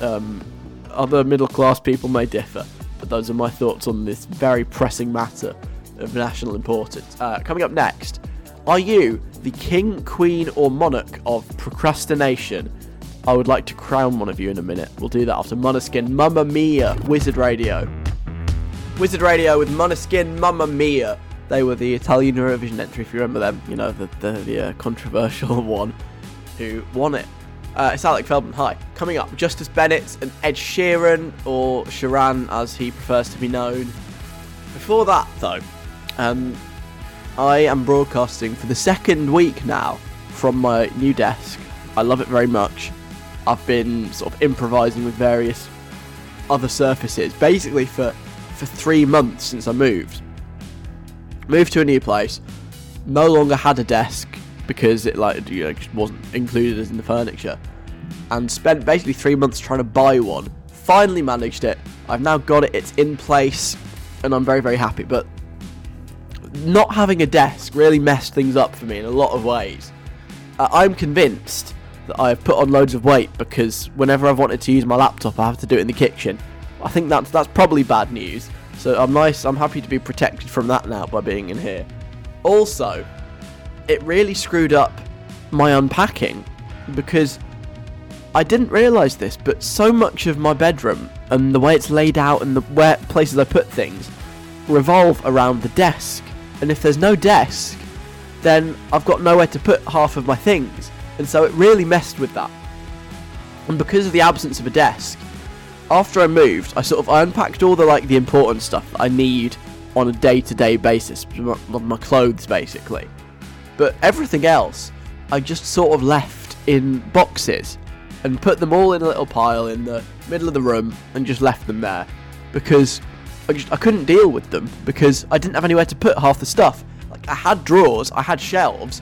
Um, other middle class people may differ, but those are my thoughts on this very pressing matter of national importance. Uh, coming up next, are you the king, queen, or monarch of procrastination? I would like to crown one of you in a minute. We'll do that after Måneskin, Mamma Mia, Wizard Radio. Wizard Radio with Måneskin, Mamma Mia. They were the Italian Eurovision entry, if you remember them. You know, the, the, the uh, controversial one who won it. Uh, it's Alec Feldman. Hi. Coming up, Justice Bennett and Ed Sheeran, or Sheeran as he prefers to be known. Before that, though, um, I am broadcasting for the second week now from my new desk. I love it very much. I've been sort of improvising with various other surfaces, basically for for three months since I moved. Moved to a new place, no longer had a desk because it like you know just wasn't included in the furniture, and spent basically three months trying to buy one. Finally managed it. I've now got it. It's in place, and I'm very very happy. But not having a desk really messed things up for me in a lot of ways. Uh, I'm convinced that I've put on loads of weight because whenever I've wanted to use my laptop, I have to do it in the kitchen. I think that's that's probably bad news. So I'm nice. I'm happy to be protected from that now by being in here. Also, it really screwed up my unpacking because I didn't realise this, but so much of my bedroom and the way it's laid out and the where places I put things revolve around the desk. And if there's no desk, then I've got nowhere to put half of my things. And so it really messed with that. And because of the absence of a desk, after I moved, I sort of I unpacked all the like the important stuff that I need on a day-to-day basis, my, my clothes basically. But everything else, I just sort of left in boxes and put them all in a little pile in the middle of the room and just left them there because I just I couldn't deal with them because I didn't have anywhere to put half the stuff. Like I had drawers, I had shelves,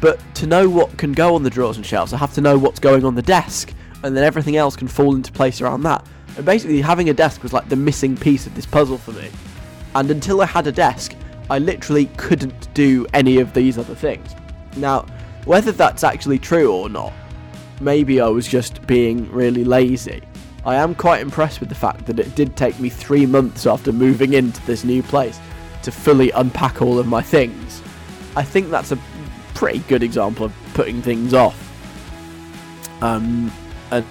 but to know what can go on the drawers and shelves, I have to know what's going on the desk, and then everything else can fall into place around that. And basically, having a desk was like the missing piece of this puzzle for me. And until I had a desk, I literally couldn't do any of these other things. Now, whether that's actually true or not, maybe I was just being really lazy. I am quite impressed with the fact that it did take me three months after moving into this new place to fully unpack all of my things. I think that's a pretty good example of putting things off. Um, and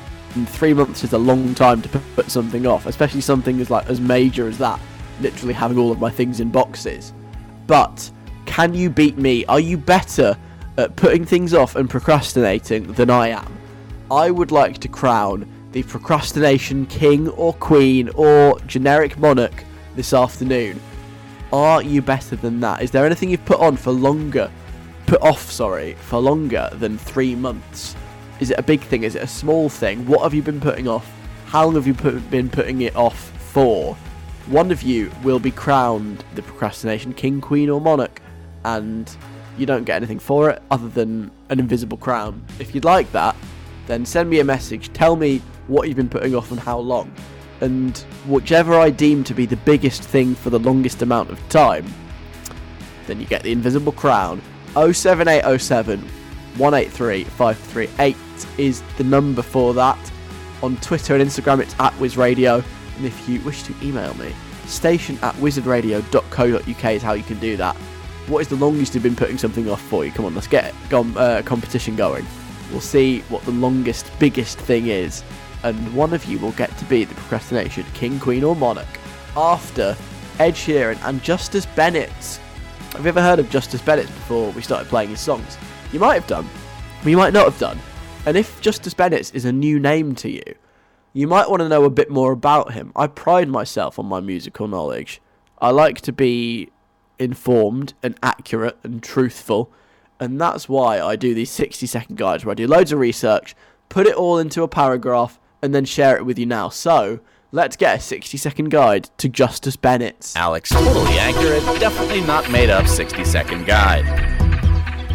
three months is a long time to put something off, especially something as like as major as that. Literally having all of my things in boxes. But can you beat me? Are you better at putting things off and procrastinating than I am? I would like to crown the procrastination king or queen or generic monarch this afternoon. Are you better than that? Is there anything you've put on for longer put off, sorry, for longer than three months? Is it a big thing? Is it a small thing? What have you been putting off? How long have you put, been putting it off for? One of you will be crowned the procrastination king, queen, or monarch, and you don't get anything for it other than an invisible crown. If you'd like that, then send me a message. Tell me what you've been putting off and how long. And whichever I deem to be the biggest thing for the longest amount of time, then you get the invisible crown. 07807 183 538 is the number for that. On Twitter and Instagram, it's at WizRadio. And if you wish to email me, station at wizardradio.co.uk is how you can do that. What is the longest you've been putting something off for you? Come on, let's get a uh, competition going. We'll see what the longest, biggest thing is. And one of you will get to be the procrastination king, queen, or monarch after Ed Sheeran and Justice Bennett. Have you ever heard of Justice Bennett before we started playing his songs? You might have done, you might not have done. And if Justice Bennett is a new name to you, you might want to know a bit more about him. I pride myself on my musical knowledge. I like to be informed and accurate and truthful, and that's why I do these 60 second guides where I do loads of research, put it all into a paragraph, and then share it with you now. So, let's get a 60 second guide to Justice Bennett. Alex, totally accurate, definitely not made up 60 second guide.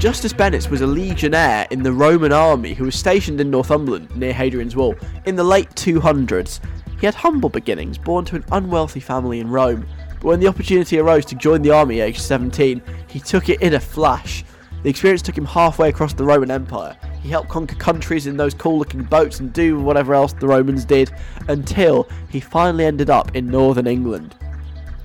Justice Bennett was a legionnaire in the Roman army who was stationed in Northumberland near Hadrian's Wall in the late 200s. He had humble beginnings, born to an unwealthy family in Rome, but when the opportunity arose to join the army aged 17, he took it in a flash. The experience took him halfway across the Roman Empire. He helped conquer countries in those cool looking boats and do whatever else the Romans did until he finally ended up in northern England.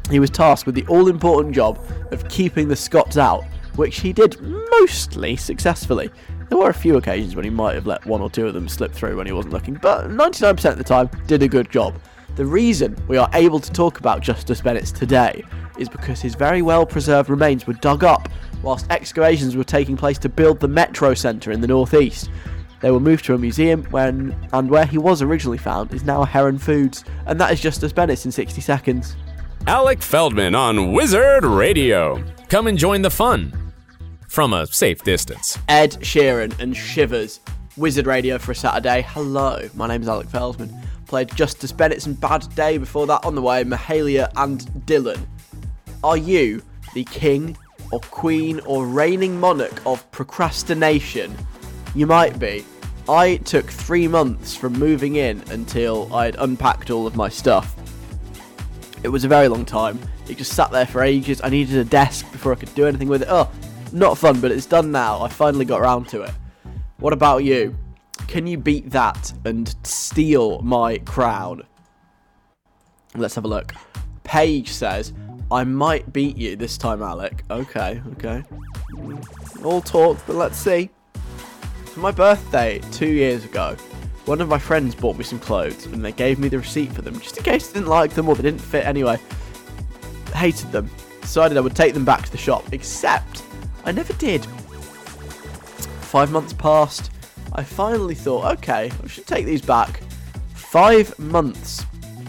He was tasked with the all important job of keeping the Scots out which he did mostly successfully. There were a few occasions when he might have let one or two of them slip through when he wasn't looking, but 99% of the time did a good job. The reason we are able to talk about Justice Bennett today is because his very well preserved remains were dug up whilst excavations were taking place to build the Metro Centre in the northeast. They were moved to a museum when and where he was originally found is now Heron Foods, and that is Justice Bennett in 60 seconds. Alec Feldman on Wizard Radio. Come and join the fun from a safe distance. Ed Sheeran and Shivers, Wizard Radio for a Saturday. Hello, my name is Alec Feldman. Played Justice Bennett's and Bad Day before that on the way, Mahalia and Dylan. Are you the king or queen or reigning monarch of procrastination? You might be. I took three months from moving in until I had unpacked all of my stuff. It was a very long time. It just sat there for ages. I needed a desk before I could do anything with it. Oh, not fun, but it's done now. I finally got around to it. What about you? Can you beat that and steal my crown? Let's have a look. Paige says, I might beat you this time, Alec. Okay, okay. All talk, but let's see. For my birthday two years ago, one of my friends bought me some clothes and they gave me the receipt for them just in case I didn't like them or they didn't fit anyway. Hated them. Decided I would take them back to the shop, except I never did. Five months passed. I finally thought, okay, I should take these back. Five months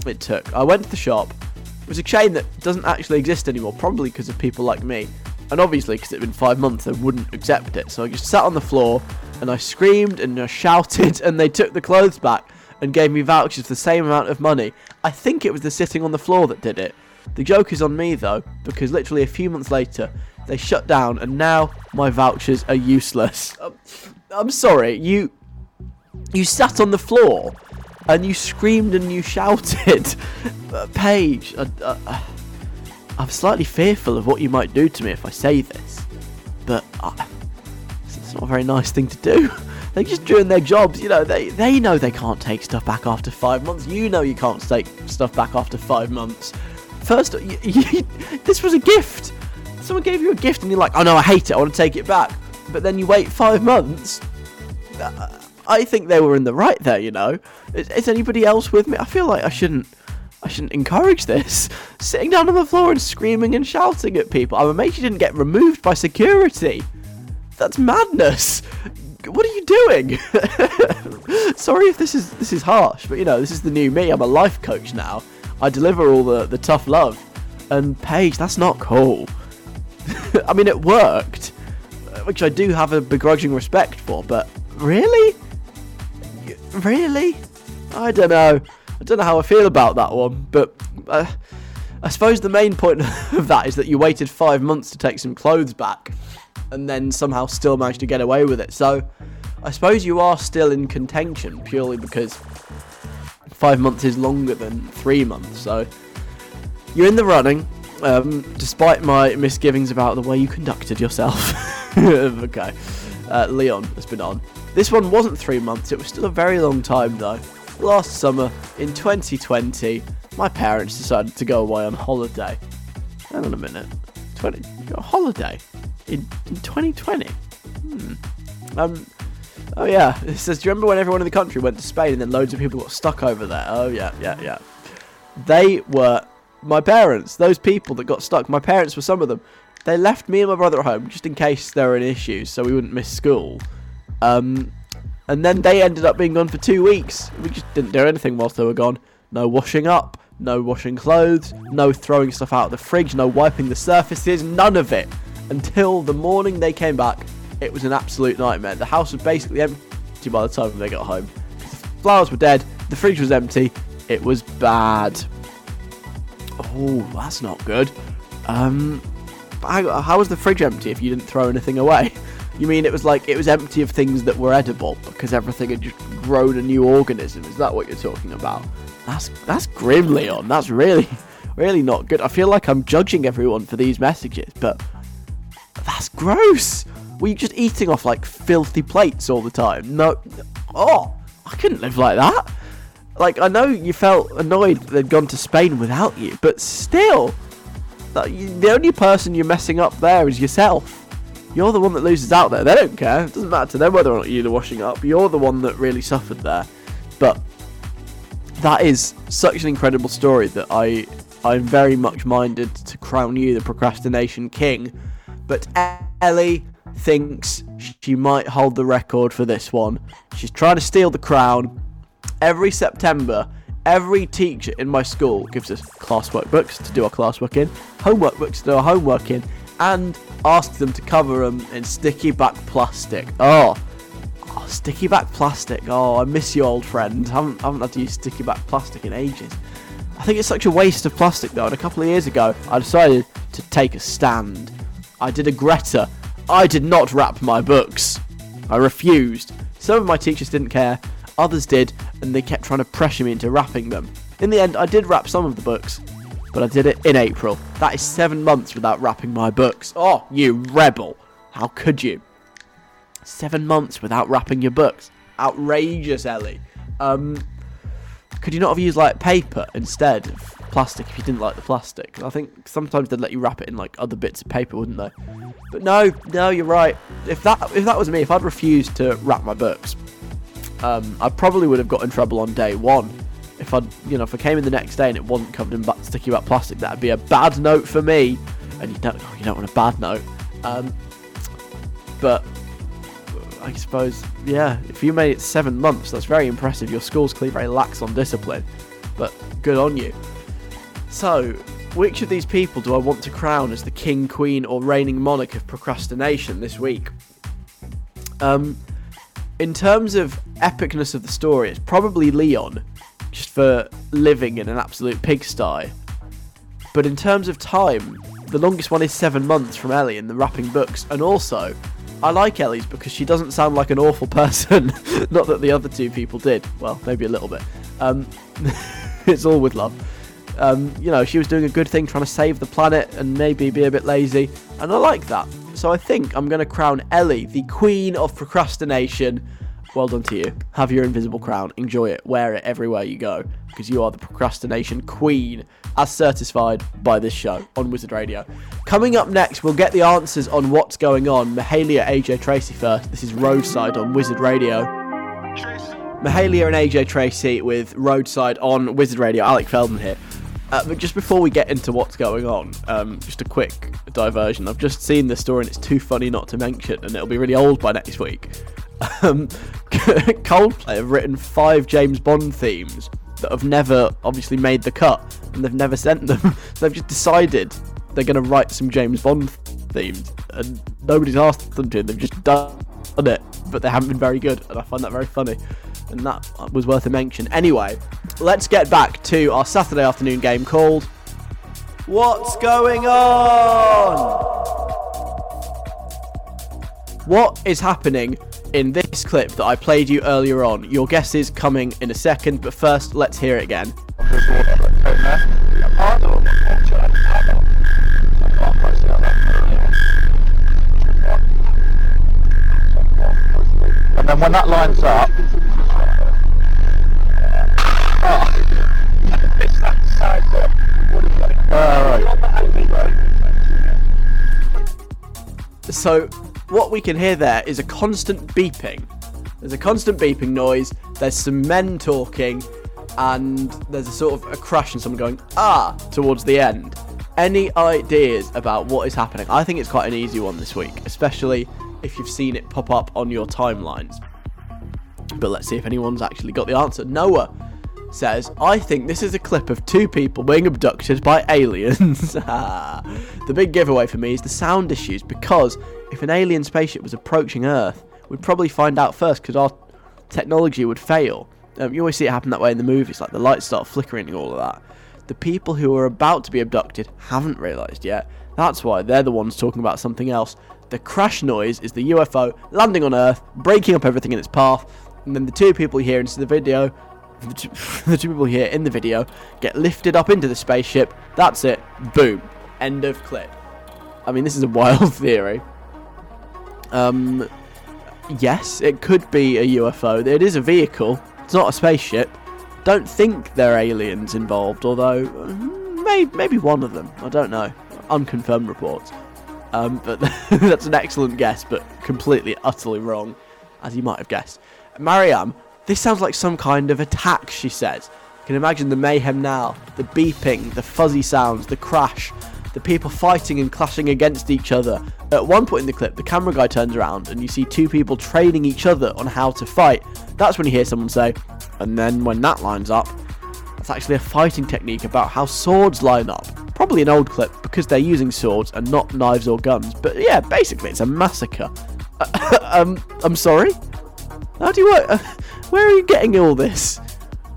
it took. I went to the shop. It was a chain that doesn't actually exist anymore, probably because of people like me. And obviously, because it had been five months, they wouldn't accept it. So I just sat on the floor and I screamed and I shouted, and they took the clothes back and gave me vouchers for the same amount of money. I think it was the sitting on the floor that did it. The joke is on me though, because literally a few months later, they shut down and now my vouchers are useless. I'm, I'm sorry, you you sat on the floor and you screamed and you shouted. Uh, Paige, uh, uh, I'm slightly fearful of what you might do to me if I say this, but it's not a very nice thing to do. They're just doing their jobs, you know. They they know they can't take stuff back after five months. You know you can't take stuff back after five months. First, y y this was a gift. Someone gave you a gift and you're like, oh no, I hate it. I want to take it back. But then you wait five months. Uh, I think they were in the right there, you know. Is, is, anybody else with me? I feel like I shouldn't I shouldn't encourage this. Sitting down on the floor and screaming and shouting at people. I'm amazed you didn't get removed by security. That's madness. What are you doing? Sorry if this is this is harsh, but you know, this is the new me. I'm a life coach now. I deliver all the, the tough love. And Paige, that's not cool. I mean, it worked, which I do have a begrudging respect for, but really? Really? I don't know. I don't know how I feel about that one, but uh, I suppose the main point of that is that you waited five months to take some clothes back and then somehow still managed to get away with it. So I suppose you are still in contention purely because five months is longer than three months. So you're in the running, um, despite my misgivings about the way you conducted yourself. okay. Uh, Leon has been on. This one wasn't three months, it was still a very long time though. Last summer, in 2020, my parents decided to go away on holiday. Hang on a minute. 20, holiday? In, in 2020? Hmm. Um, oh yeah, it says, do you remember when everyone in the country went to Spain and then loads of people got stuck over there? Oh yeah, yeah, yeah. They were my parents, those people that got stuck. My parents were some of them. They left me and my brother at home just in case there were any issues, so we wouldn't miss school. Um, and then they ended up being gone for two weeks. We just didn't do anything whilst they were gone. No washing up, no washing clothes, no throwing stuff out of the fridge, no wiping the surfaces, none of it. Until the morning they came back, it was an absolute nightmare. The house was basically empty by the time they got home. Flowers were dead, the fridge was empty, it was bad. Oh, that's not good. Um, how, was the fridge empty if you didn't throw anything away? You mean it was like it was empty of things that were edible because everything had just grown a new organism? Is that what you're talking about? That's that's grim, Leon. That's really, really not good. I feel like I'm judging everyone for these messages, but that's gross. Were you just eating off like filthy plates all the time? No. Oh, I couldn't live like that. Like I know you felt annoyed they'd gone to Spain without you, but still, the only person you're messing up there is yourself. You're the one that loses out there. They don't care. It doesn't matter to them whether or not you're the washing up. You're the one that really suffered there. But that is such an incredible story that I I'm very much minded to crown you the procrastination king. But Ellie thinks she might hold the record for this one. She's trying to steal the crown. Every September, every teacher in my school gives us classwork books to do our classwork in, homework books to do our homework in, and asks them to cover them in sticky back plastic. Oh, oh sticky back plastic. Oh, I miss you, old friend. I haven't, I haven't had to use sticky back plastic in ages. I think it's such a waste of plastic though, and a couple of years ago, I decided to take a stand. I did a Greta. I did not wrap my books. I refused. Some of my teachers didn't care, others did, and they kept trying to pressure me into wrapping them. In the end, I did wrap some of the books, but I did it in April. That is seven months without wrapping my books. Oh, you rebel. How could you? Seven months without wrapping your books. Outrageous, Ellie. Um, could you not have used like paper instead of plastic if you didn't like the plastic? I think sometimes they'd let you wrap it in like other bits of paper, wouldn't they? But no, no, you're right. If that if that was me, if I'd refused to wrap my books, um, I probably would have got in trouble on day one if I, you know, if I came in the next day and it wasn't covered in sticky back plastic, that'd be a bad note for me. And you don't, you don't want a bad note. Um, but I suppose, yeah, if you made it seven months, that's very impressive. Your school's clearly very lax on discipline, but good on you. So, which of these people do I want to crown as the king, queen, or reigning monarch of procrastination this week? Um, in terms of epicness of the story, it's probably Leon, just for living in an absolute pigsty. But in terms of time, the longest one is seven months from Ellie in the wrapping books, and also, I like Ellie's because she doesn't sound like an awful person. Not that the other two people did. Well, maybe a little bit. Um, it's all with love. Um, you know, she was doing a good thing, trying to save the planet and maybe be a bit lazy, and I like that. So I think I'm going to crown Ellie the queen of procrastination. Well done to you. Have your invisible crown. Enjoy it. Wear it everywhere you go because you are the procrastination queen, as certified by this show on Wizard Radio. Coming up next, we'll get the answers on what's going on. Mahalia, AJ Tracey first. This is Roadside on Wizard Radio. Mahalia and AJ Tracey with Roadside on Wizard Radio. Alec Feldman here. Uh, but just before we get into what's going on, um, just a quick diversion. I've just seen this story and it's too funny not to mention, and it'll be really old by next week. Um, Coldplay have written five James Bond themes that have never obviously made the cut, and they've never sent them. so they've just decided they're going to write some James Bond themes, and nobody's asked them to. They've just done it, but they haven't been very good, and I find that very funny and that was worth a mention. Anyway, let's get back to our Saturday afternoon game called What's Going On? What is happening in this clip that I played you earlier on? Your guess is coming in a second, but first, let's hear it again. And then when that lines up, So, what we can hear there is a constant beeping. There's a constant beeping noise, there's some men talking, and there's a sort of a crash and someone going, ah, towards the end. Any ideas about what is happening? I think it's quite an easy one this week, especially if you've seen it pop up on your timelines. But let's see if anyone's actually got the answer. Noah says, I think this is a clip of two people being abducted by aliens. the big giveaway for me is the sound issues because if an alien spaceship was approaching Earth, we'd probably find out first because our technology would fail. Um, you always see it happen that way in the movies, like the lights start flickering and all of that. The people who are about to be abducted haven't realised yet. That's why they're the ones talking about something else. The crash noise is the UFO landing on Earth, breaking up everything in its path, and then the two people hear into the video the two, the two people here in the video get lifted up into the spaceship. That's it. Boom. End of clip. I mean, this is a wild theory. Um, yes, it could be a UFO. It is a vehicle. It's not a spaceship. Don't think there are aliens involved, although maybe, maybe one of them. I don't know. Unconfirmed reports. Um, but that's an excellent guess, but completely, utterly wrong, as you might have guessed. Mariam, this sounds like some kind of attack, she says. Can imagine the mayhem now, the beeping, the fuzzy sounds, the crash, the people fighting and clashing against each other. At one point in the clip, the camera guy turns around and you see two people training each other on how to fight. That's when you hear someone say, and then when that lines up, that's actually a fighting technique about how swords line up. Probably an old clip because they're using swords and not knives or guns. But yeah, basically it's a massacre. um, I'm sorry? How do you work? where are you getting all this?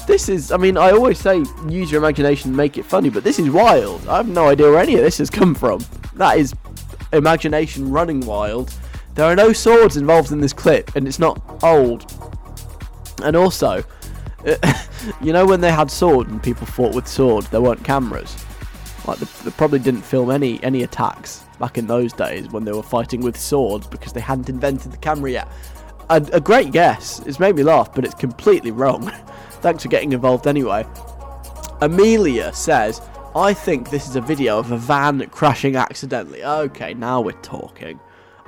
This is, I mean, I always say use your imagination, make it funny, but this is wild. I have no idea where any of this has come from. That is imagination running wild. There are no swords involved in this clip, and it's not old. And also, you know when they had sword and people fought with swords, there weren't cameras. Like they, they probably didn't film any any attacks back in those days when they were fighting with swords because they hadn't invented the camera yet a, a great guess. It's made me laugh, but it's completely wrong. Thanks for getting involved anyway. Amelia says, I think this is a video of a van crashing accidentally. Okay, now we're talking.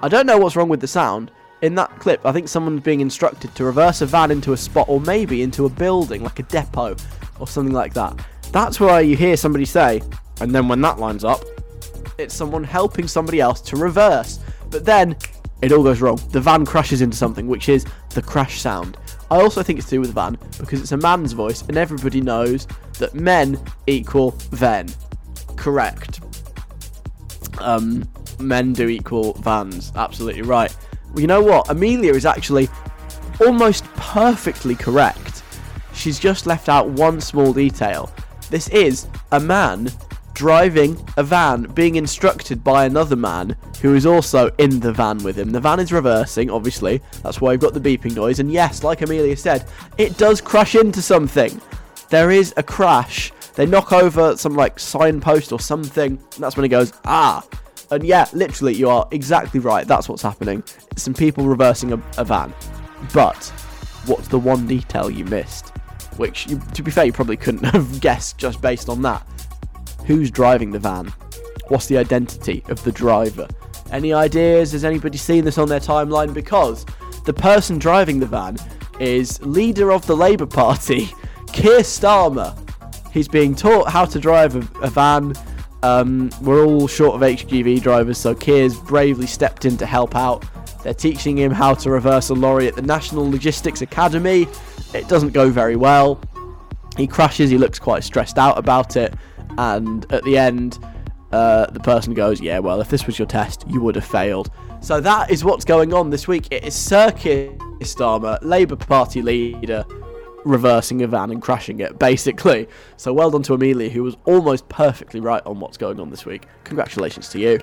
I don't know what's wrong with the sound. In that clip, I think someone's being instructed to reverse a van into a spot or maybe into a building, like a depot or something like that. That's where you hear somebody say, and then when that lines up, it's someone helping somebody else to reverse. But then it all goes wrong. The van crashes into something, which is the crash sound. I also think it's to do with van because it's a man's voice, and everybody knows that men equal then. Correct. Um, men do equal vans. Absolutely right. Well, you know what? Amelia is actually almost perfectly correct. She's just left out one small detail. This is a man driving a van, being instructed by another man who is also in the van with him. The van is reversing, obviously. That's why we've got the beeping noise. And yes, like Amelia said, it does crash into something. There is a crash. They knock over some like signpost or something. And that's when it goes, ah. And yeah, literally, you are exactly right. That's what's happening. It's some people reversing a, a van. But what's the one detail you missed? Which, you, to be fair, you probably couldn't have guessed just based on that. Who's driving the van? What's the identity of the driver? Any ideas? Has anybody seen this on their timeline? Because the person driving the van is leader of the Labour Party, Keir Starmer. He's being taught how to drive a, a van. Um, we're all short of HGV drivers, so Keir's bravely stepped in to help out. They're teaching him how to reverse a lorry at the National Logistics Academy. It doesn't go very well. He crashes, he looks quite stressed out about it, and at the end, uh, the person goes, Yeah, well, if this was your test, you would have failed. So that is what's going on this week. It is Keir Starmer, Labour Party leader, reversing a van and crashing it, basically. So well done to Amelia, who was almost perfectly right on what's going on this week. Congratulations to you.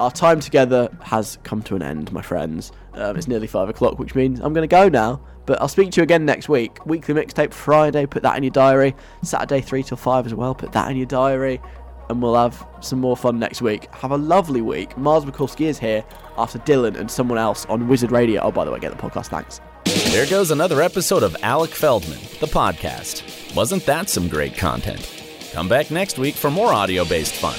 Our time together has come to an end, my friends. Um, it's nearly five o'clock, which means I'm going to go now. But I'll speak to you again next week. Weekly mixtape Friday, put that in your diary. Saturday, 3 till 5 as well, put that in your diary. And we'll have some more fun next week. Have a lovely week. Mars Mikulski is here after Dylan and someone else on Wizard Radio. Oh, by the way, get the podcast. Thanks. There goes another episode of Alec Feldman, the podcast. Wasn't that some great content? Come back next week for more audio based fun.